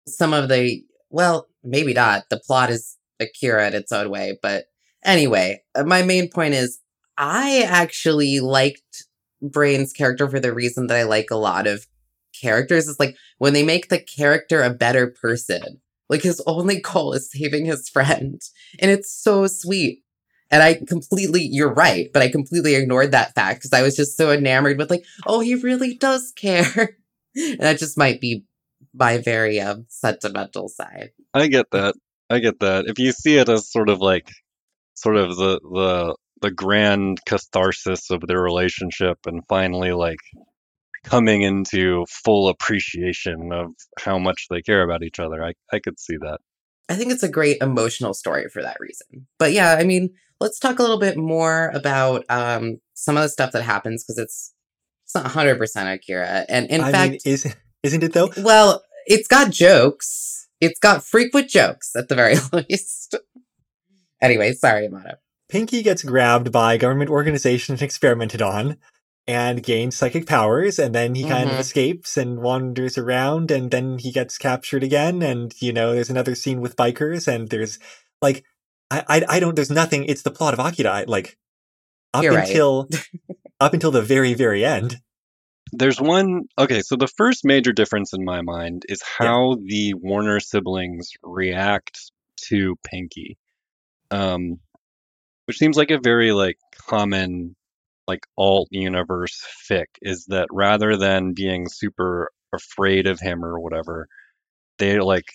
some of the, well, maybe not. The plot is Akira in its own way, but Anyway, uh, my main point is I actually liked Brain's character for the reason that I like a lot of characters. Is like when they make the character a better person. Like his only goal is saving his friend. And it's so sweet. And I completely, you're right, but I completely ignored that fact because I was just so enamored with like, oh, he really does care. and that just might be my very um, sentimental side. I get that. I get that. If you see it as sort of like sort of the the the grand catharsis of their relationship and finally like coming into full appreciation of how much they care about each other. I, I could see that. I think it's a great emotional story for that reason. But yeah, I mean, let's talk a little bit more about um, some of the stuff that happens because it's it's not 100% Akira. And in I fact, mean, is isn't it though? well, it's got jokes. It's got frequent jokes at the very least. Anyway, sorry, Amato. Pinky gets grabbed by a government organization and experimented on and gains psychic powers and then he kind of Mhm. escapes and wanders around and then he gets captured again and you know there's another scene with bikers and there's like I I, I don't there's nothing it's the plot of Akira like up You're right. until up until the very very end There's one. Okay, so the first major difference in my mind is Yeah. how the Warner siblings react to Pinky, um, which seems like a very like common like alt universe fic. Is that rather than being super afraid of him or whatever, they like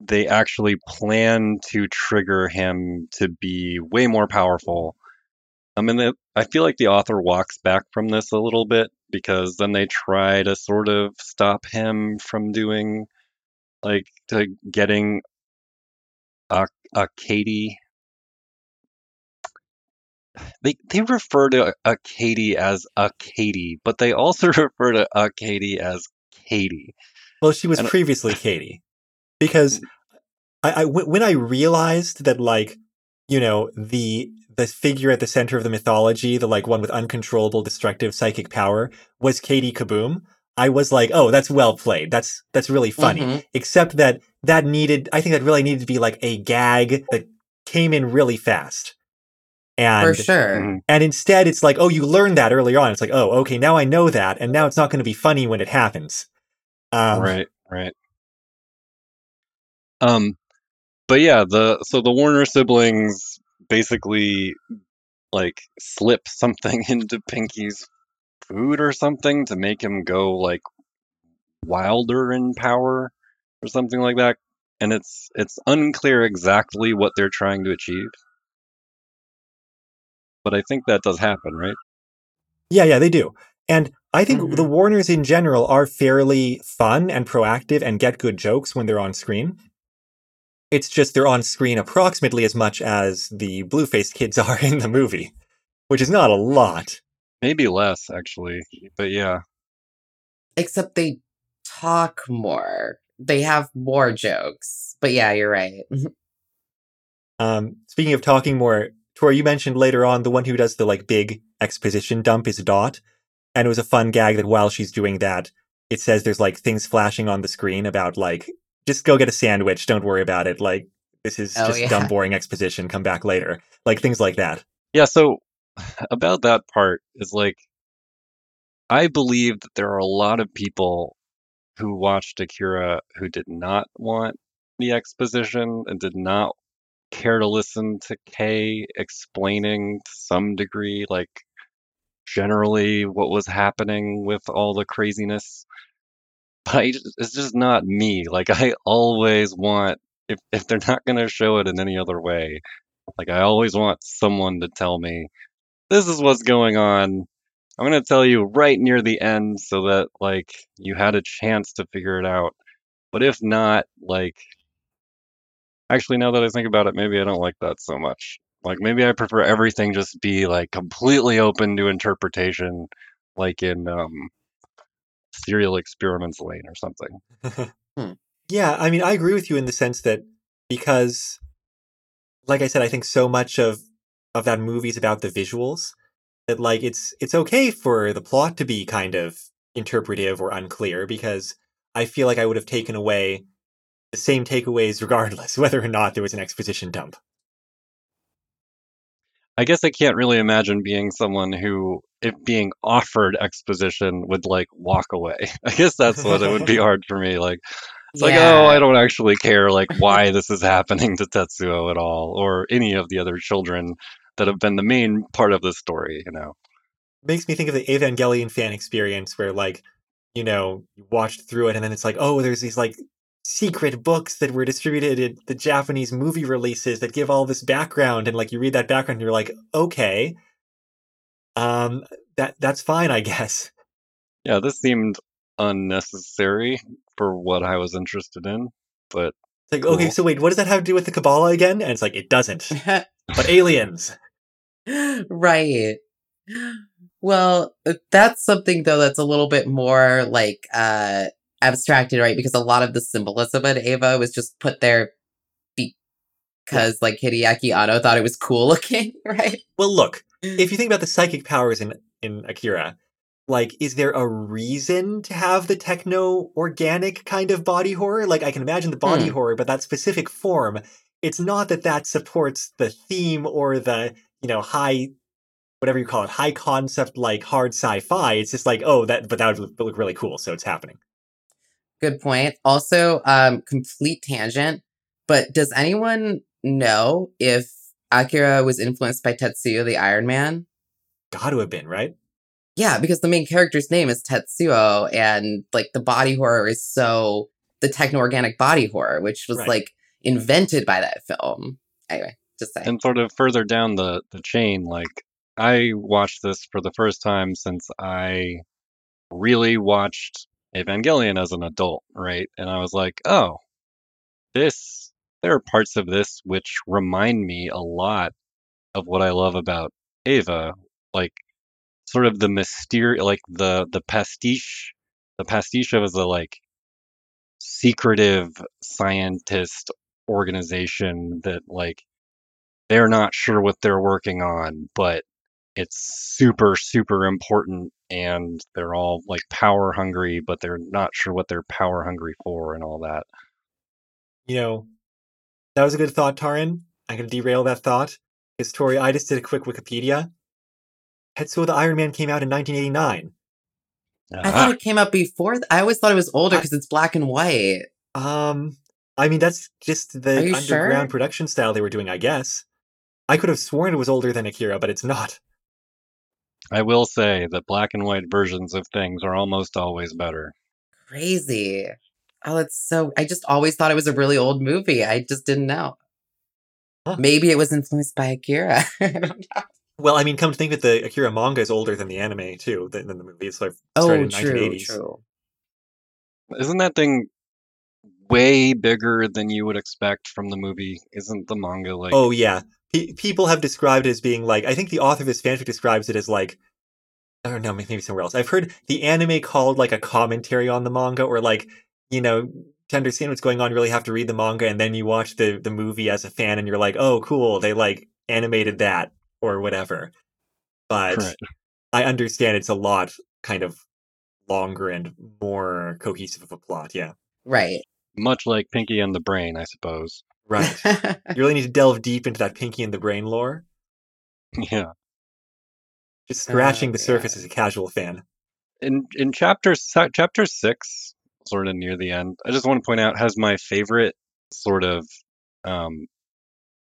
they actually plan to trigger him to be way more powerful. I mean, the- I feel like the author walks back from this a little bit because then they try to sort of stop him from doing, like, to getting a, a Katie. They they refer to a Katie as a Katie, but they also refer to a Katie as Katie. well she was And- previously Katie because I when I realized that like you know the the figure at the center of the mythology, the like one with uncontrollable destructive psychic power, was Katie Kaboom. I was like, oh, that's well played. That's that's really funny. Mhm. Except that that needed, I think that really needed to be like a gag that came in really fast. And For sure. Mhm. and instead, it's like, oh, you learned that earlier on. It's like, oh, okay, now I know that, and now it's not going to be funny when it happens. Um, right, right. Um, but yeah, the so the Warner siblings basically like slip something into Pinky's food or something to make him go like wilder in power or something like that. And it's it's unclear exactly what they're trying to achieve. But I think that does happen, right? Yeah, yeah, they do. And I think Mhm. the Warners in general are fairly fun and proactive and get good jokes when they're on screen. It's just they're on screen approximately as much as the blue faced kids are in the movie, which is not a lot. Maybe less actually. But yeah. Except they talk more. They have more jokes. But yeah, you're right. Um, speaking of talking more, Tor, you mentioned later on the one who does the like big exposition dump is Dot, and it was a fun gag that while she's doing that, it says there's like things flashing on the screen about like just go get a sandwich, don't worry about it. Like this is Oh, just yeah. dumb, boring exposition. Come back later, like things like that. Yeah, so about that part is like I believe that there are a lot of people who watched Akira who did not want the exposition and did not care to listen to Kay explaining to some degree, like generally what was happening with all the craziness. But I, it's just not me. Like I always want if if they're not gonna show it in any other way, like I always want someone to tell me this is what's going on. I'm gonna tell you right near the end so that like you had a chance to figure it out. But if not, like actually now that I think about it, maybe I don't like that so much. Like maybe I prefer everything just be like completely open to interpretation, like in um Serial Experiments Lain or something. Yeah, I mean, I agree with you in the sense that because, like I said, I think so much of of that movie is about the visuals that like it's it's okay for the plot to be kind of interpretive or unclear because I feel like I would have taken away the same takeaways regardless whether or not there was an exposition dump. I guess I can't really imagine being someone who, if being offered exposition, would like walk away. I guess that's what it would be hard for me. Like, it's like, oh, I don't actually care like why this is happening to Tetsuo at all, or any of the other children that have been the main part of the story. You know, Makes me think of the Evangelion fan experience where like, you know, you watched through it and then it's like, oh, there's these like secret books that were distributed in the Japanese movie releases that give all this background and like you read that background and you're like, okay. Um that that's fine, I guess. yeah, this seemed unnecessary for what I was interested in, but It's like, okay, so wait, what does that have to do with the Kabbalah again? And it's like, it doesn't. But aliens. right. Well, uh, that's something though that's a little bit more like uh abstracted, right? Because a lot of the symbolism in Eva was just put there because like Hideaki Anno thought it was cool looking, right? Well, look, if you think about the psychic powers in in Akira, like, is there a reason to have the techno organic kind of body horror? Like, I can imagine the body Hmm. horror, but that specific form, it's not that that supports the theme or the you know high, whatever you call it, high concept like hard sci-fi. It's just like, oh, that, but that would look- look really cool, so it's happening. Good point. Also, um, complete tangent, but does anyone know if Akira was influenced by Tetsuo the Iron Man? Got to have been right. Yeah, because the main character's name is Tetsuo, and like the body horror is so the techno organic body horror, which was Right. like invented by that film. Anyway, just saying. and sort of further down the the chain, like I watched this for the first time since I really watched Evangelion as an adult, right? And I was like, oh, this there are parts of this which remind me a lot of what I love about Eva, like sort of the mystery, like the the pastiche, the pastiche of the like secretive scientist organization that like they're not sure what they're working on, but it's super, super important and they're all like power hungry, but they're not sure what they're power hungry for and all that. You know, that was a good thought, Taran. I'm going to derail that thought. Because, Tori, I just did a quick Wikipedia. Tetsuo the Iron Man came out in 1989. I thought it came out before. th- I always thought it was older because it's black and white. Um, I mean, that's just the underground sure? production style they were doing, I guess. I could have sworn it was older than Akira, but it's not. I will say that black and white versions of things are almost always better. Crazy. Oh, it's so. I just always thought it was a really old movie. I just didn't know. Huh. Maybe it was influenced by Akira. I. Well, I mean, come to think of it, the Akira manga is older than the anime, too, than, than the movie. It's like oh, started in true, 1980s. true. Isn't that thing way bigger than you would expect from the movie? Isn't the manga like Oh, yeah. Pe- people have described it as being like, I think the author of this fanfic describes it as like, or no, maybe somewhere else. I've heard the anime called like a commentary on the manga, or like, you know, to understand what's going on, you really have to read the manga, and then you watch the the movie as a fan, and you're like, oh, cool, they like animated that or whatever. But Right. I understand it's a lot kind of longer and more cohesive of a plot. Yeah, Right. much like Pinky and the Brain, I suppose. Right. you really need to delve deep into that Pinky and the Brain lore. Yeah. Just scratching Oh, the yeah. surface as a casual fan. in in chapter chapter six, sort of near the end, I just want to point out has my favorite sort of um,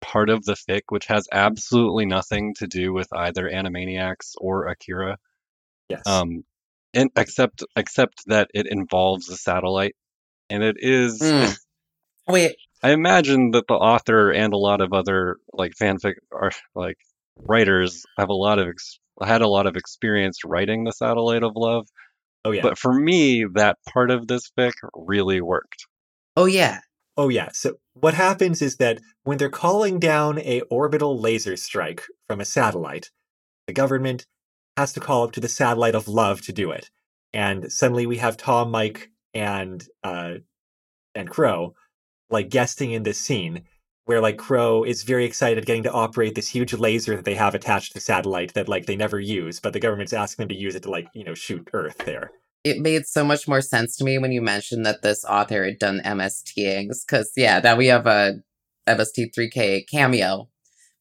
part of the fic, which has absolutely nothing to do with either Animaniacs or Akira. Yes. Um, and except except that it involves a satellite, and it is. Mm. Wait, I imagine that the author and a lot of other like fanfic or like writers have a lot of ex- had a lot of experience writing the Satellite of Love. oh yeah. But for me, that part of this fic really worked. oh yeah, Oh yeah. So what happens is that when they're calling down a orbital laser strike from a satellite, the government has to call up to the satellite of love to do it. And suddenly we have Tom, Mike, and uh and Crow like guesting in this scene where like Crow is very excited getting to operate this huge laser that they have attached to the satellite that like they never use, but the government's asking them to use it to like, you know, shoot Earth there. it made so much more sense to me when you mentioned that this author had done MSTings. Because yeah, now we have a MST3K cameo.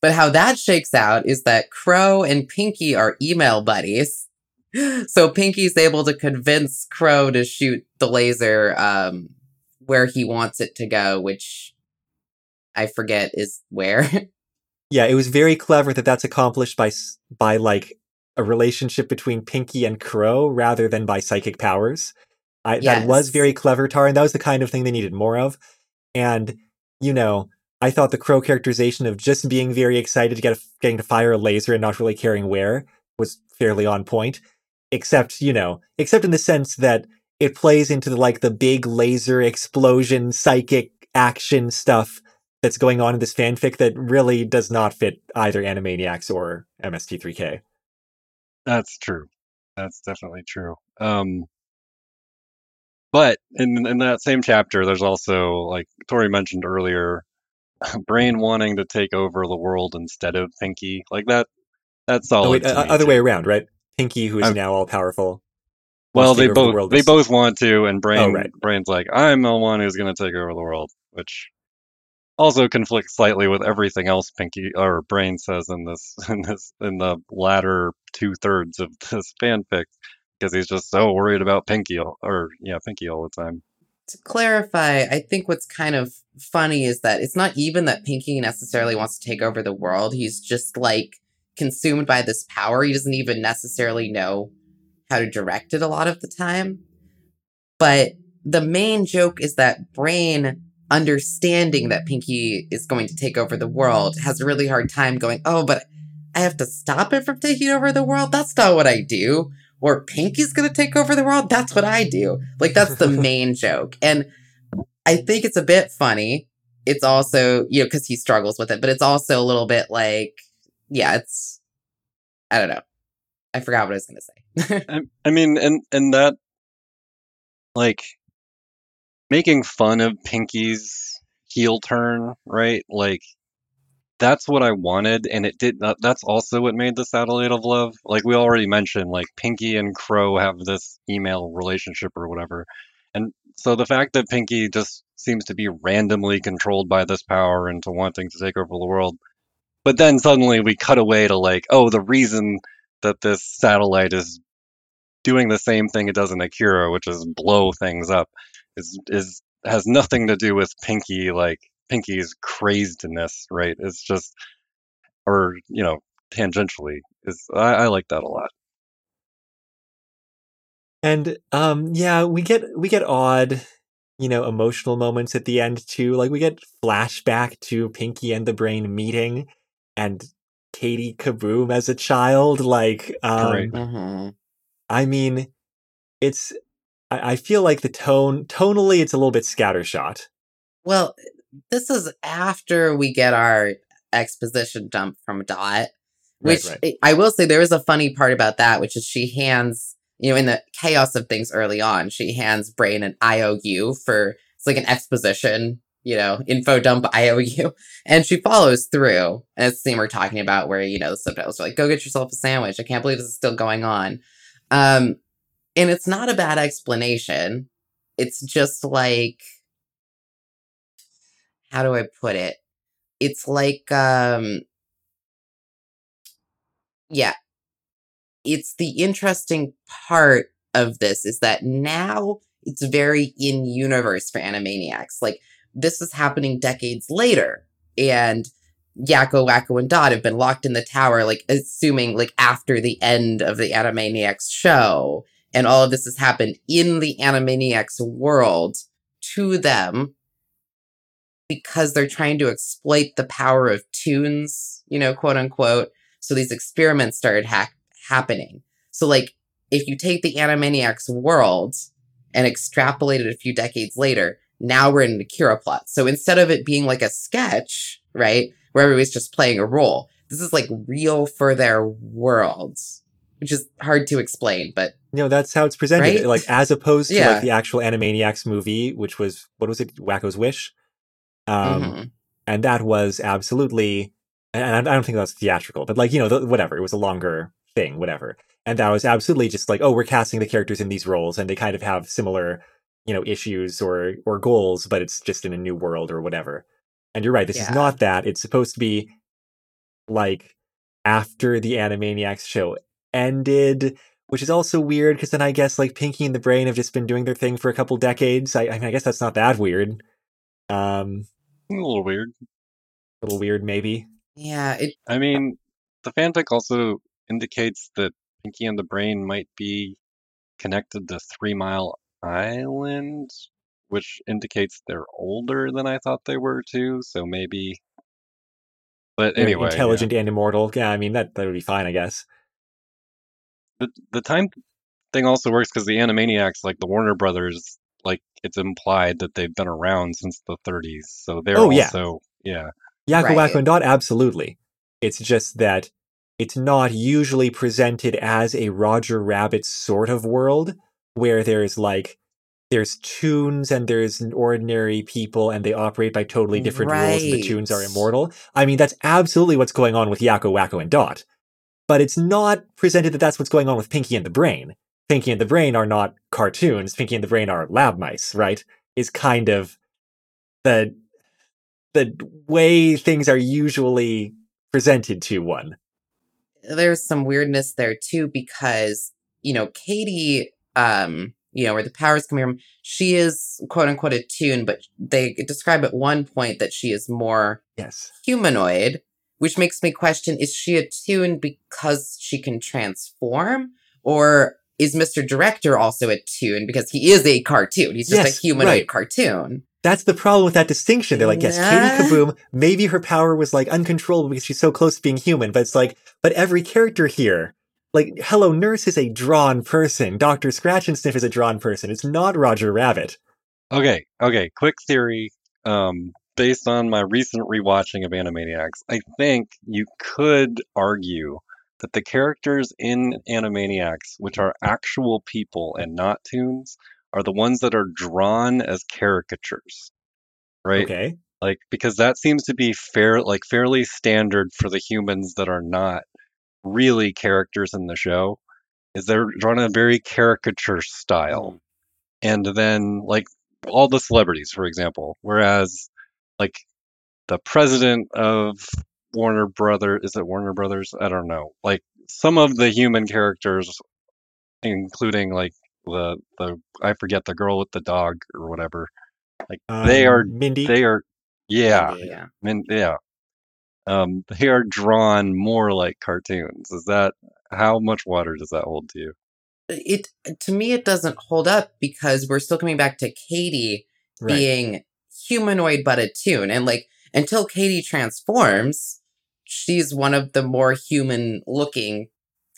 But how that shakes out is that Crow and Pinky are email buddies. So Pinky's able to convince Crow to shoot the laser um, where he wants it to go, which I forget is where. Yeah, it was very clever that that's accomplished by by like a relationship between Pinky and Crow rather than by psychic powers. I, That was very clever, Tar, and that was the kind of thing they needed more of. And you know, I thought the Crow characterization of just being very excited to get a, getting to fire a laser and not really caring where was fairly on point. Except, you know, except in the sense that it plays into the, like the big laser explosion psychic action stuff that's going on in this fanfic that really does not fit either Animaniacs or MST3K. That's true. That's definitely true. Um, but in in that same chapter, there's also like Tori mentioned earlier, Brain wanting to take over the world instead of Pinky. Like that. That's all. Oh, wait, uh, other too. way around, right? Pinky, who is now all powerful. Well, they take over the both they this- both want to, and oh, Brain right. Brain's like, I'm the one who's going to take over the world, which also conflicts slightly with everything else Pinky or Brain says in this in this in the latter two thirds of this fanfic, because he's just so worried about Pinky or yeah Pinky all the time. to clarify, I think what's kind of funny is that it's not even that Pinky necessarily wants to take over the world. He's just like consumed by this power. He doesn't even necessarily know how to direct it a lot of the time. But the main joke is that Brain, understanding that Pinky is going to take over the world, has a really hard time going, oh, but I have to stop it from taking over the world? That's not what I do. Or Pinky's gonna take over the world? That's what I do. Like, that's the main joke. And I think it's a bit funny. It's also, you know, because he struggles with it, but it's also a little bit like, yeah, it's, I don't know. I forgot what I was gonna say. I, I mean, and and that like making fun of Pinky's heel turn, right? Like that's what I wanted, and it did. That, that's also what made the Satellite of Love. Like we already mentioned, like Pinky and Crow have this email relationship or whatever, and so the fact that Pinky just seems to be randomly controlled by this power into wanting to take over the world, but then suddenly we cut away to like, oh, the reason that this satellite is doing the same thing it does in Akira, which is blow things up, is is has nothing to do with Pinky like Pinky's crazedness, right? It's just or you know, tangentially. Is I, I like that a lot. And um yeah, we get we get odd, you know, emotional moments at the end too. Like we get flashback to Pinky and the Brain meeting and Katie Kaboom as a child. Like um Right. hmm I mean it's I, I feel like the tone tonally it's a little bit scattershot. Well, this is after we get our exposition dump from Dot, which right, right. I will say there is a funny part about that, which is she hands, you know, in the chaos of things early on, she hands Brain an IOU for it's like an exposition, you know, info dump IOU, and she follows through. And it's the scene we're talking about where you know the subtitles are like, "Go get yourself a sandwich." I can't believe this is still going on, um, and it's not a bad explanation. It's just like how do I put it? It's like um yeah. It's the interesting part of this is that now it's very in universe for Animaniacs. Like this is happening decades later. And Yakko, Wakko, and Dot have been locked in the tower, like assuming like after the end of the Animaniacs show. And all of this has happened in the Animaniacs world to them because they're trying to exploit the power of toons, you know, quote unquote. So these experiments started ha- happening. So, like, if you take the Animaniacs world and extrapolate it a few decades later, now we're in the Akira plot. So instead of it being like a sketch, right, where everybody's just playing a role, this is like real for their worlds, which is hard to explain, but You know, that's how it's presented. Right? Like as opposed to Yeah. like the actual Animaniacs movie, which was what was it, Wakko's Wish, um, mhm. and that was absolutely. And I I don't think that was theatrical, but like you know, the, whatever. It was a longer thing, whatever. And that was absolutely just like, oh, we're casting the characters in these roles, and they kind of have similar, you know, issues or or goals, but it's just in a new world or whatever. And you're right. This is not that. It's supposed to be like after the Animaniacs show ended, which is also weird because then I guess like Pinky and the Brain have just been doing their thing for a couple decades. I, I mean, I guess that's not that weird. Um, A little weird. a little weird, maybe. yeah, it I mean, the fanfic also indicates that Pinky and the Brain might be connected to Three Mile Island, which indicates they're older than I thought they were too. So maybe. But They're anyway, yeah. intelligent and immortal. Yeah, I mean that that would be fine, I guess. the the time thing also works because the Animaniacs, like the Warner Brothers, like it's implied that they've been around since the 30s, so they're Oh, yeah. also yeah. Yakko, Right. Wakko, and Dot, absolutely. It's just that it's not usually presented as a Roger Rabbit sort of world where there's like there's toons and there's ordinary people and they operate by totally different rules and the toons are immortal. I mean, that's absolutely what's going on with Yakko, Wakko, and Dot. But it's not presented that that's what's going on with Pinky and the Brain. Pinky and the Brain are not cartoons. Pinky and the Brain are lab mice, right? Is kind of the the way things are usually presented to one. there's some weirdness there too because you know katie um you know where the powers come from she is quote unquote a toon but they describe at one point that she is more Yes. humanoid which makes me question is she a toon because she can transform or is mr director also a toon because he is a cartoon he's just Yes, a humanoid right. cartoon That's the problem with that distinction. They're like, yes, Nah. Katie Kaboom, maybe her power was like uncontrollable because she's so close to being human, but it's like, but every character here, like Hello Nurse is a drawn person. Dr. Scratchansniff is a drawn person. It's not Roger Rabbit. Okay, okay. Quick theory. Um, based on my recent rewatching of Animaniacs, I think you could argue that the characters in Animaniacs, which are actual people and not toons, are the ones that are drawn as caricatures. Right? Okay. Like because that seems to be fair like fairly standard for the humans that are not really characters in the show. Is they're drawn in a very caricature style. And then like all the celebrities for example whereas like the president of warner brother is it warner brothers? I don't know. Like some of the human characters including like the the i forget the girl with the dog or whatever like they Um, are Mindy. they are yeah yeah. Mean, yeah um they are drawn more like cartoons is that how much water does that hold to you it to me it doesn't hold up because we're still coming back to katie right. being humanoid but a toon. And like until Katie transforms, she's one of the more human looking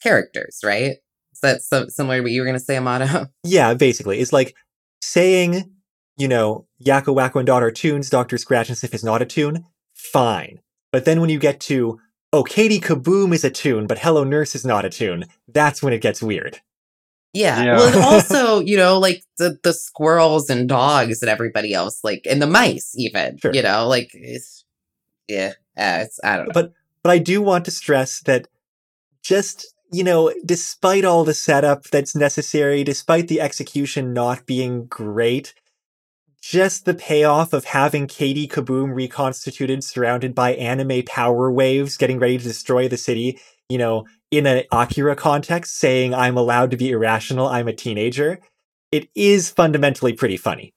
characters, right? Is that so, similar to what you were going to say, Amato? Yeah, basically. It's like saying, you know, Yakko, Wakko, and Dot are toons, Dr. Scratchansniff is not a toon. Fine. But then when you get to, oh, Katie Kaboom is a toon, but Hello Nurse is not a toon, that's when it gets weird. Yeah. Yeah. Well, and also, you know, like the, the squirrels and dogs and everybody else, like, and the mice, even, Sure. you know, like, it's, yeah, uh, it's, I don't know. But but I do want to stress that just you know, despite all the setup that's necessary, despite the execution not being great, just the payoff of having Katie Kaboom reconstituted, surrounded by anime power waves, getting ready to destroy the city, you know, in an Akira context, saying, I'm allowed to be irrational, I'm a teenager, it is fundamentally pretty funny.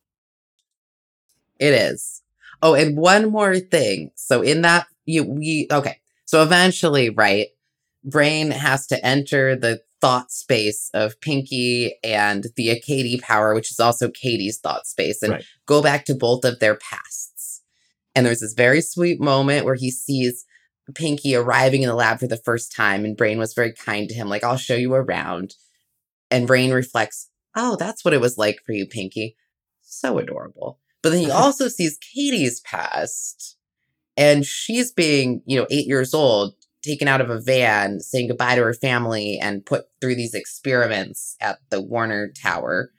It is. Oh, and one more thing. So in that you we okay. So eventually, right, Brain has to enter the thought space of Pinky and the Acady power, which is also Katie's thought space, and Right. go back to both of their pasts. And there's this very sweet moment where he sees Pinky arriving in the lab for the first time, and Brain was very kind to him, like, I'll show you around. And Brain reflects, Oh, that's what it was like for you, Pinky. So adorable. But then he also sees Katie's past, and she's being, you know, eight years old, taken out of a van, saying goodbye to her family, and put through these experiments at the Warner Tower.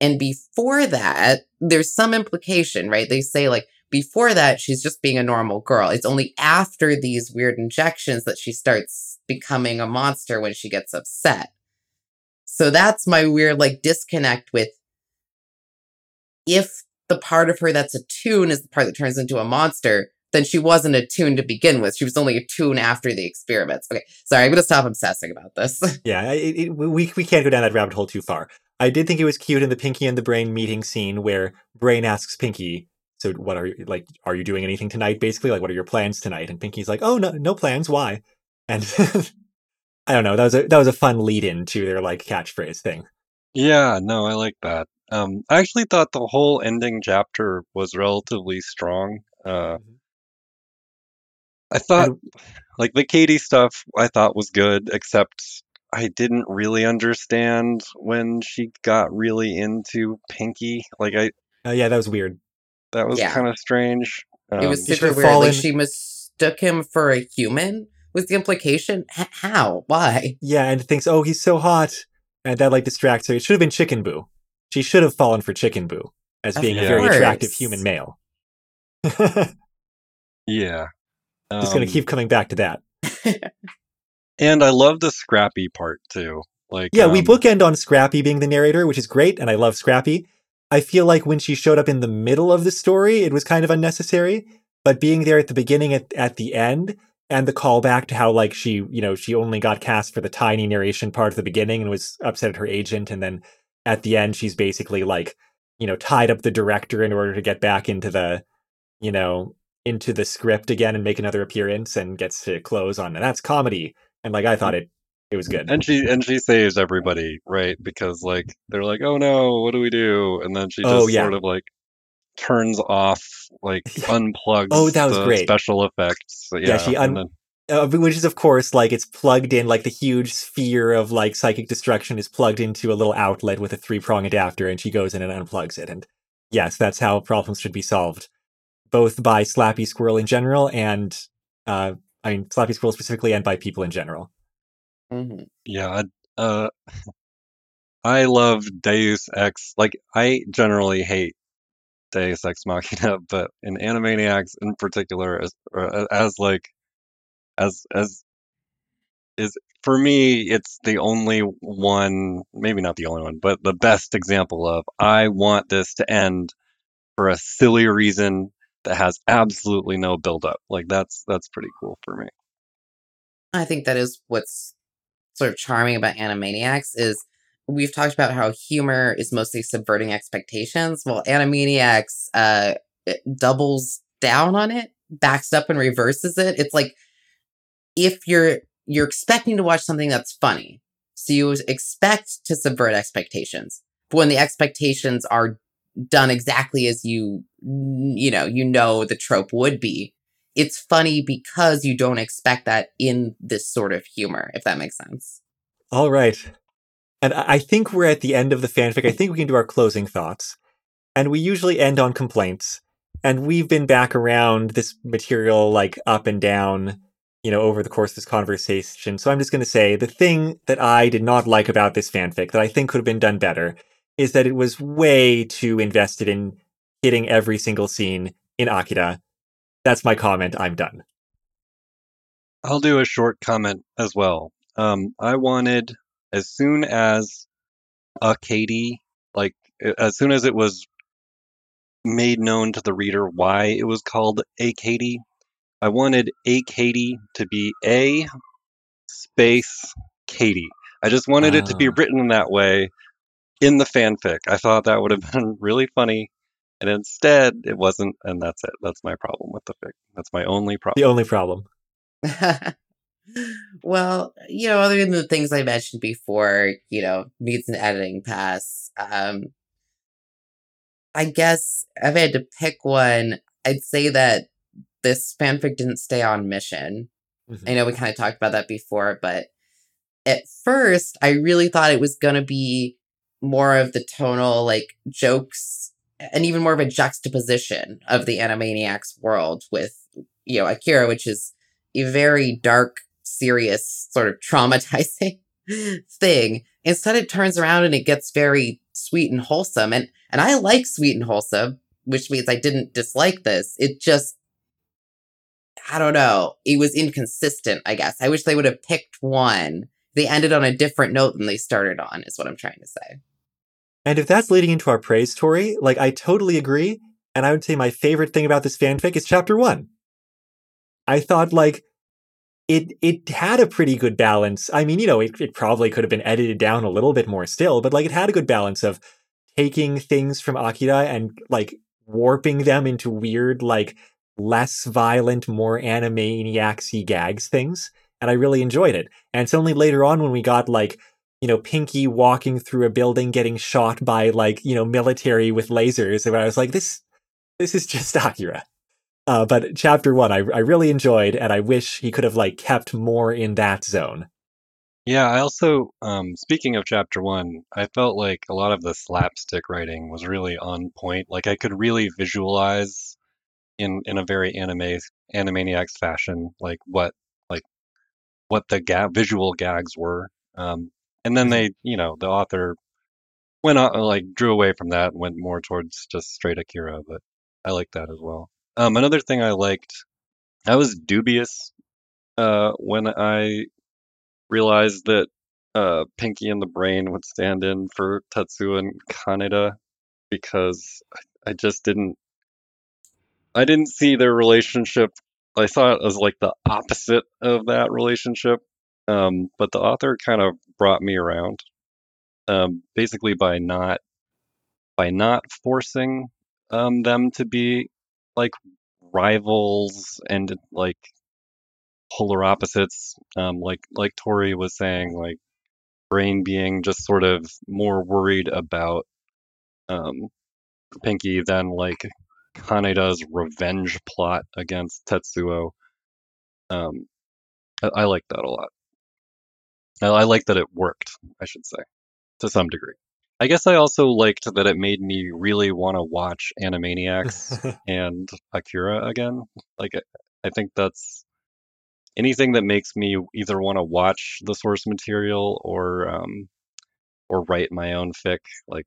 And before that, there's some implication, right? They say, like, before that, she's just being a normal girl. It's only after these weird injections that she starts becoming a monster when she gets upset. So that's my weird, like, disconnect with if the part of her that's a toon is the part that turns into a monster, then she wasn't a toon to begin with. She was only a toon after the experiments. Okay, sorry, I'm going to stop obsessing about this. Yeah, it, it, we we can't go down that rabbit hole too far. I did think it was cute in the Pinky and the Brain meeting scene where Brain asks Pinky, "So what are you like? Are you doing anything tonight? Basically, like what are your plans tonight?" And Pinky's like, "Oh no, no plans. Why?" And I don't know. That was a that was a fun lead in to their like catchphrase thing. Yeah, no, I like that. Um, I actually thought the whole ending chapter was relatively strong. Uh, I thought, And- like the Katie stuff, I thought was good, except I didn't really understand when she got really into Pinky. Like I, Uh, yeah, that was weird. that was Yeah. kind of strange. it was Um, super should've weird. fallen- Like she mistook him for a human. Was the implication? H- how? Why? Yeah, and thinks, "Oh, he's so hot," and that like distracts her. It should have been Chicken Boo. She should have fallen for Chicken Boo as Of being a very attractive human male. Just gonna Um, keep coming back to that. And I love the Slappy part too. Like, Yeah, we um, bookend on Slappy being the narrator, which is great, and I love Slappy. I feel like when she showed up in the middle of the story, it was kind of unnecessary. But being there at the beginning, at, at the end, and the callback to how like she, you know, she only got cast for the tiny narration part of the beginning and was upset at her agent, and then at the end, she's basically like, you know, tied up the director in order to get back into the, you know, into the script again and make another appearance and gets to close on. And that's comedy. And like I thought it, it was good. and she and she saves everybody, right? Because like they're like, "Oh no, what do we do?" And then she just Oh, yeah. sort of like turns off, like unplugs Oh, that was the great. special effects. So, yeah, she un- then- uh, which is of course like it's plugged in like the huge sphere of like psychic destruction is plugged into a little outlet with a three prong adapter and she goes in and unplugs it and yes that's how problems should be solved both by slappy squirrel in general and uh i mean slappy squirrel specifically and by people in general Mhm. yeah, I- uh, I love Deus Ex. Like I generally hate Deus Ex Machina, but in Animaniacs in particular, as or as like as as is for me, it's the only one, maybe not the only one, but the best example of I want this to end for a silly reason that has absolutely no build up. Like that's that's pretty cool for me. I think that is what's sort of charming about Animaniacs is we've talked about how humor is mostly subverting expectations. Well, Animaniacs uh doubles down on it, backs up and reverses it. It's like if you're you're expecting to watch something that's funny, so you expect to subvert expectations. But when the expectations are done exactly as you you know you know the trope would be, it's funny because you don't expect that in this sort of humor, if that makes sense. all right. And i think we're at the end of the fanfic. I think we can do our closing thoughts. And we usually end on complaints. And we've been back around this material like up and down you know over the course of this conversation. So i'm just going to say the thing that i did not like about this fanfic that i think could have been done better is that it was way too invested in hitting every single scene in akira that's my comment i'm done I'll do a short comment as well. Um, I wanted as soon as a Katie, like as soon as it was made known to the reader why it was called a Katie, I wanted a Katie to be a space Katie. I just wanted it to be Ah. written that way in the fanfic. I thought that would have been really funny. And instead, it wasn't, and that's it. That's my problem with the fic. That's my only problem. The only problem. well, you know, other than the things I mentioned before, you know, needs an editing pass. Um, I guess if I had to pick one, I'd say that this fanfic didn't stay on mission. Mhm. I know we kind of talked about that before, but at first, I really thought it was going to be more of the tonal, like, jokes and even more of a juxtaposition of the Animaniacs world with, you know, Akira, which is a very dark, serious, sort of traumatizing thing. Instead, it turns around and it gets very sweet and wholesome. And and I like sweet and wholesome, which means I didn't dislike this. It just I don't know. It was inconsistent, I guess. I wish they would have picked one. They ended on a different note than they started on, is what I'm trying to say. And if that's leading into our praise story, like I totally agree. And I would say my favorite thing about this fanfic is chapter one. I thought like it it had a pretty good balance. I mean, you know, it, it probably could have been edited down a little bit more still, but like it had a good balance of taking things from Akira and like warping them into weird, like less violent, more animaniacs y gags things. And I really enjoyed it. And it's only later on when we got like you know, Pinky walking through a building getting shot by like, you know, military with lasers. And I was like, this this is just Akira. Uh, but chapter one, I, I really enjoyed, and I wish he could have like kept more in that zone. Yeah, I also, um, speaking of chapter one, I felt like a lot of the slapstick writing was really on point. Like I could really visualize in in a very anime Animaniacs fashion, like what what the ga- visual gags were. Um, and then Mhm. they, you know, the author went on, like drew away from that and went more towards just straight Akira. But I like that as well. Um, another thing I liked, I was dubious uh, when I realized that uh, Pinky and the Brain would stand in for Tetsu and Kaneda because I, I just didn't I didn't see their relationship. I saw it as like the opposite of that relationship. Um, but the author kind of brought me around, um, basically by not by not forcing um, them to be like rivals and like polar opposites. Um, like like Tori was saying, like Brain being just sort of more worried about um, Pinky than like Kaneda's revenge plot against Tetsuo. Um, I, I like that a lot. I, I like that it worked, I should say, to some degree. I guess I also liked that it made me really want to watch Animaniacs and Akira again. Like, I, I think that's anything that makes me either want to watch the source material or um, or write my own fic, like,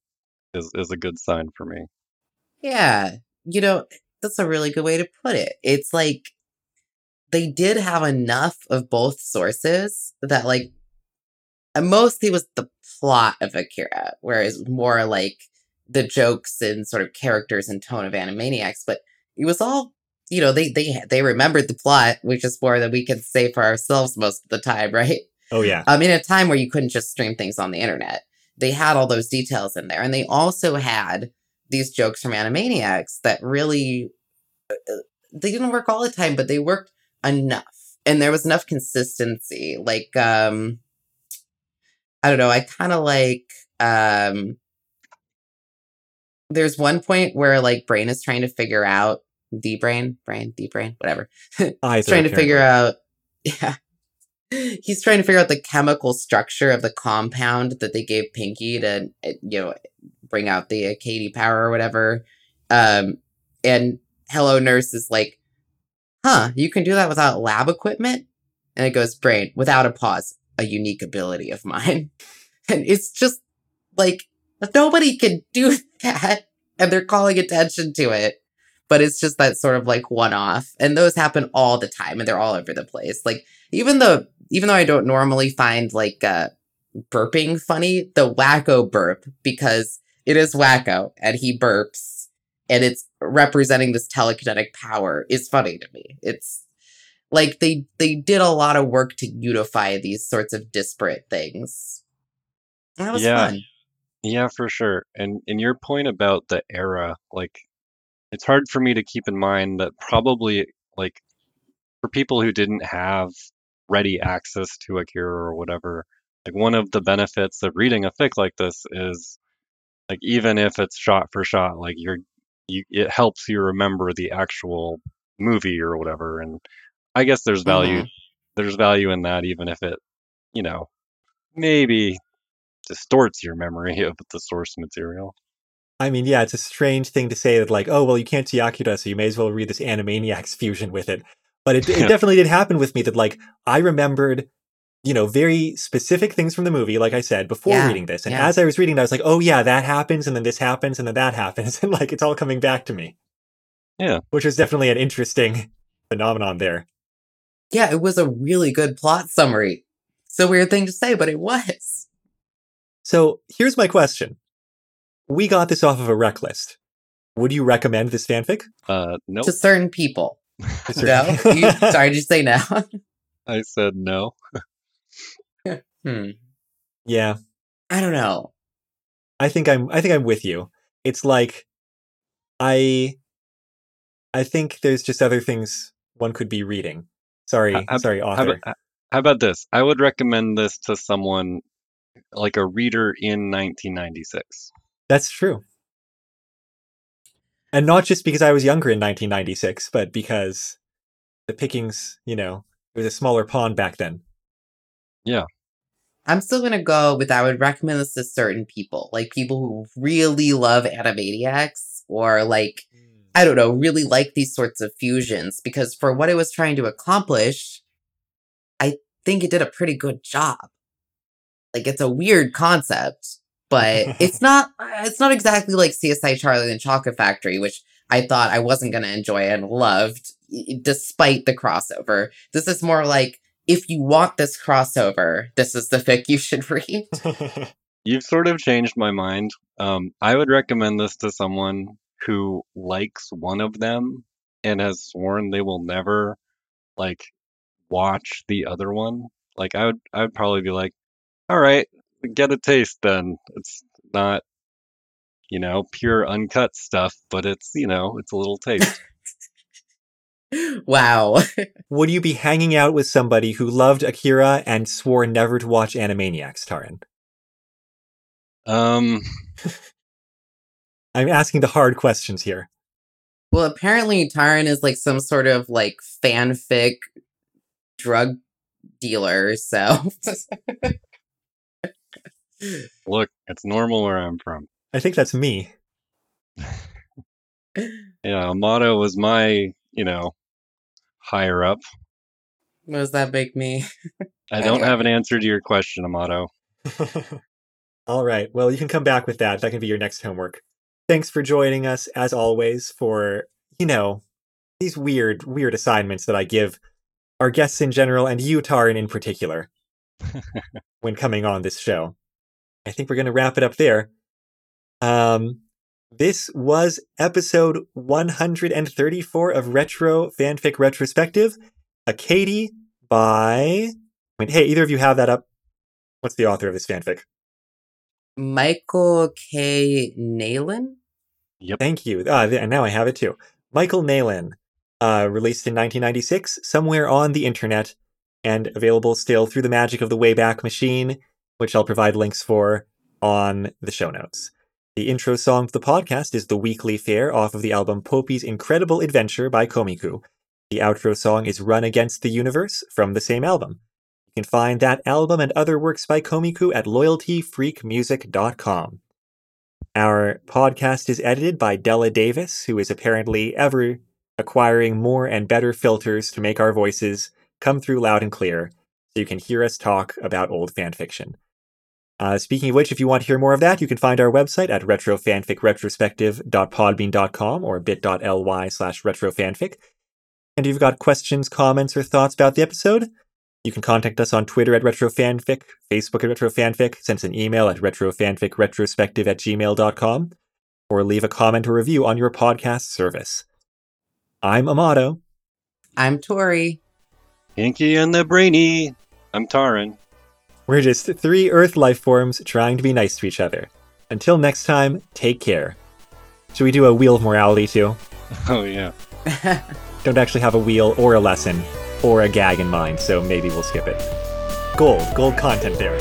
is is a good sign for me. Yeah, you know, that's a really good way to put it. It's like they did have enough of both sources that, like, mostly was the plot of Akira, whereas more like the jokes and sort of characters and tone of Animaniacs. But it was all, you know, they they they remembered the plot, which is more than we can say for ourselves most of the time, right? oh yeah. Um, in a time where you couldn't just stream things on the internet, they had all those details in there, and they also had these jokes from Animaniacs that really uh, uh, they didn't work all the time, but they worked enough, and there was enough consistency. Like, um, I don't know, I kind of like um, there's one point where like Brain is trying to figure out the brain, brain, the brain, whatever. He's trying to figure out yeah he's trying to figure out the chemical structure of the compound that they gave pinky to uh, you know bring out the Katie power or whatever. Um and hello nurse is like huh you can do that without lab equipment? And it goes brain without a pause a unique ability of mine. And it's just like nobody can do that and they're calling attention to it. But it's just that sort of like one off and those happen all the time and they're all over the place. Like even though even though i don't normally find like uh burping funny the Wakko burp because it is Wakko and he burps and it's representing this telekinetic power is funny to me it's like they they did a lot of work to unify these sorts of disparate things that was Yeah. fun Yeah, for sure. And and your point about the era, like it's hard for me to keep in mind that probably like for people who didn't have ready access to Akira or whatever, like one of the benefits of reading a fic like this is like even if it's shot for shot, like you're you it helps you remember the actual movie or whatever. And I guess there's value Mhm. there's value in that even if it, you know, maybe distorts your memory of the source material. I mean, yeah, it's a strange thing to say that, like, oh, well, you can't see Akira, so you may as well read this Animaniacs fusion with it. But it, it definitely did happen with me that, like, I remembered, you know, very specific things from the movie, like I said, before Yeah, reading this. And yeah. as I was reading it, I was like, oh, yeah, that happens, and then this happens, and then that happens. And, like, it's all coming back to me. Yeah. Which was definitely an interesting phenomenon there. Yeah, it was a really good plot summary. It's a weird thing to say, but it was. So here's my question. We got this off of a rec list. Would you recommend this fanfic? Uh nope. To certain people. To No? You, sorry, did you say no? I said no. Hmm. yeah. I don't know. I think I'm I think I'm with you. It's like I I think there's just other things one could be reading. Sorry, How- how- sorry, How author. about, how about this? I would recommend this to someone like a reader in 1996. That's true. And not just because I was younger in 1996, but because the pickings, you know, it was a smaller pond back then. I'm still gonna go with I would recommend this to certain people, like people who really love Animaniacs or like mm. I don't know, really like these sorts of fusions because for what it was trying to accomplish, I think it did a pretty good job. Like it's a weird concept, but it's not uh, it's not exactly like CSI Charlie and Chocolate Factory, which I thought I wasn't going to enjoy and loved despite the crossover. This is more like if you want this crossover, this is the fic you should read. You've sort of changed my mind. Um, I would recommend this to someone who likes one of them and has sworn they will never like watch the other one. Like I would I would probably be like, all right, get a taste then. It's not you know, pure uncut stuff, but it's, you know, it's a little taste. wow. Would you be hanging out with somebody who loved Akira and swore never to watch Animaniacs, Taran? um, I'm asking the hard questions here. Well, apparently Taran is like some sort of like fanfic drug dealer, so look, it's normal where I'm from. I think that's me. Yeah, Amato was my, you know, higher up. what does that make me? I don't have an answer to your question, Amato. All right. Well, you can come back with that. That can be your next homework. Thanks for joining us, as always, for, you know, these weird, weird assignments that I give our guests in general and you, Taran, in particular, when coming on this show. I think we're going to wrap it up there. Um, this was episode 134 of Retro Fanfic Retrospective, a Katie by. I mean, hey, either of you have that up? What's the author of this fanfic? Michael K. Nalen? Thank you. Th- and now I have it too. Michael Nalin, uh, released in 1996, somewhere on the internet, and available still through the magic of the Wayback Machine, which I'll provide links for on the show notes. The intro song to the podcast is The Weekly Fair off of the album Poupi's Incredible Adventure by Komiku. The outro song is Run Against the Universe from the same album. You can find that album and other works by Komiku at loyaltyfreakmusic.com. Our podcast is edited by Della Davis, who is apparently ever acquiring more and better filters to make our voices come through loud and clear so you can hear us talk about old fanfiction. Uh, speaking of which, if you want to hear more of that, you can find our website at retrofanficretrospective.podbean.com or bit.ly slash retrofanfic. And if you've got questions, comments, or thoughts about the episode, you can contact us on Twitter at retrofanfic, Facebook at retrofanfic, send us an email at retrofanficretrospective at gmail.com, or leave a comment or review on your podcast service. I'm Amato. I'm Tori. Inky and the Brainy. I'm Taran. We're just three Earth life forms trying to be nice to each other. Until next time, take care. Should we do a wheel of morality too? Oh yeah. Don't actually have a wheel or a lesson or a gag in mind, so maybe we'll skip it. Gold, gold content there.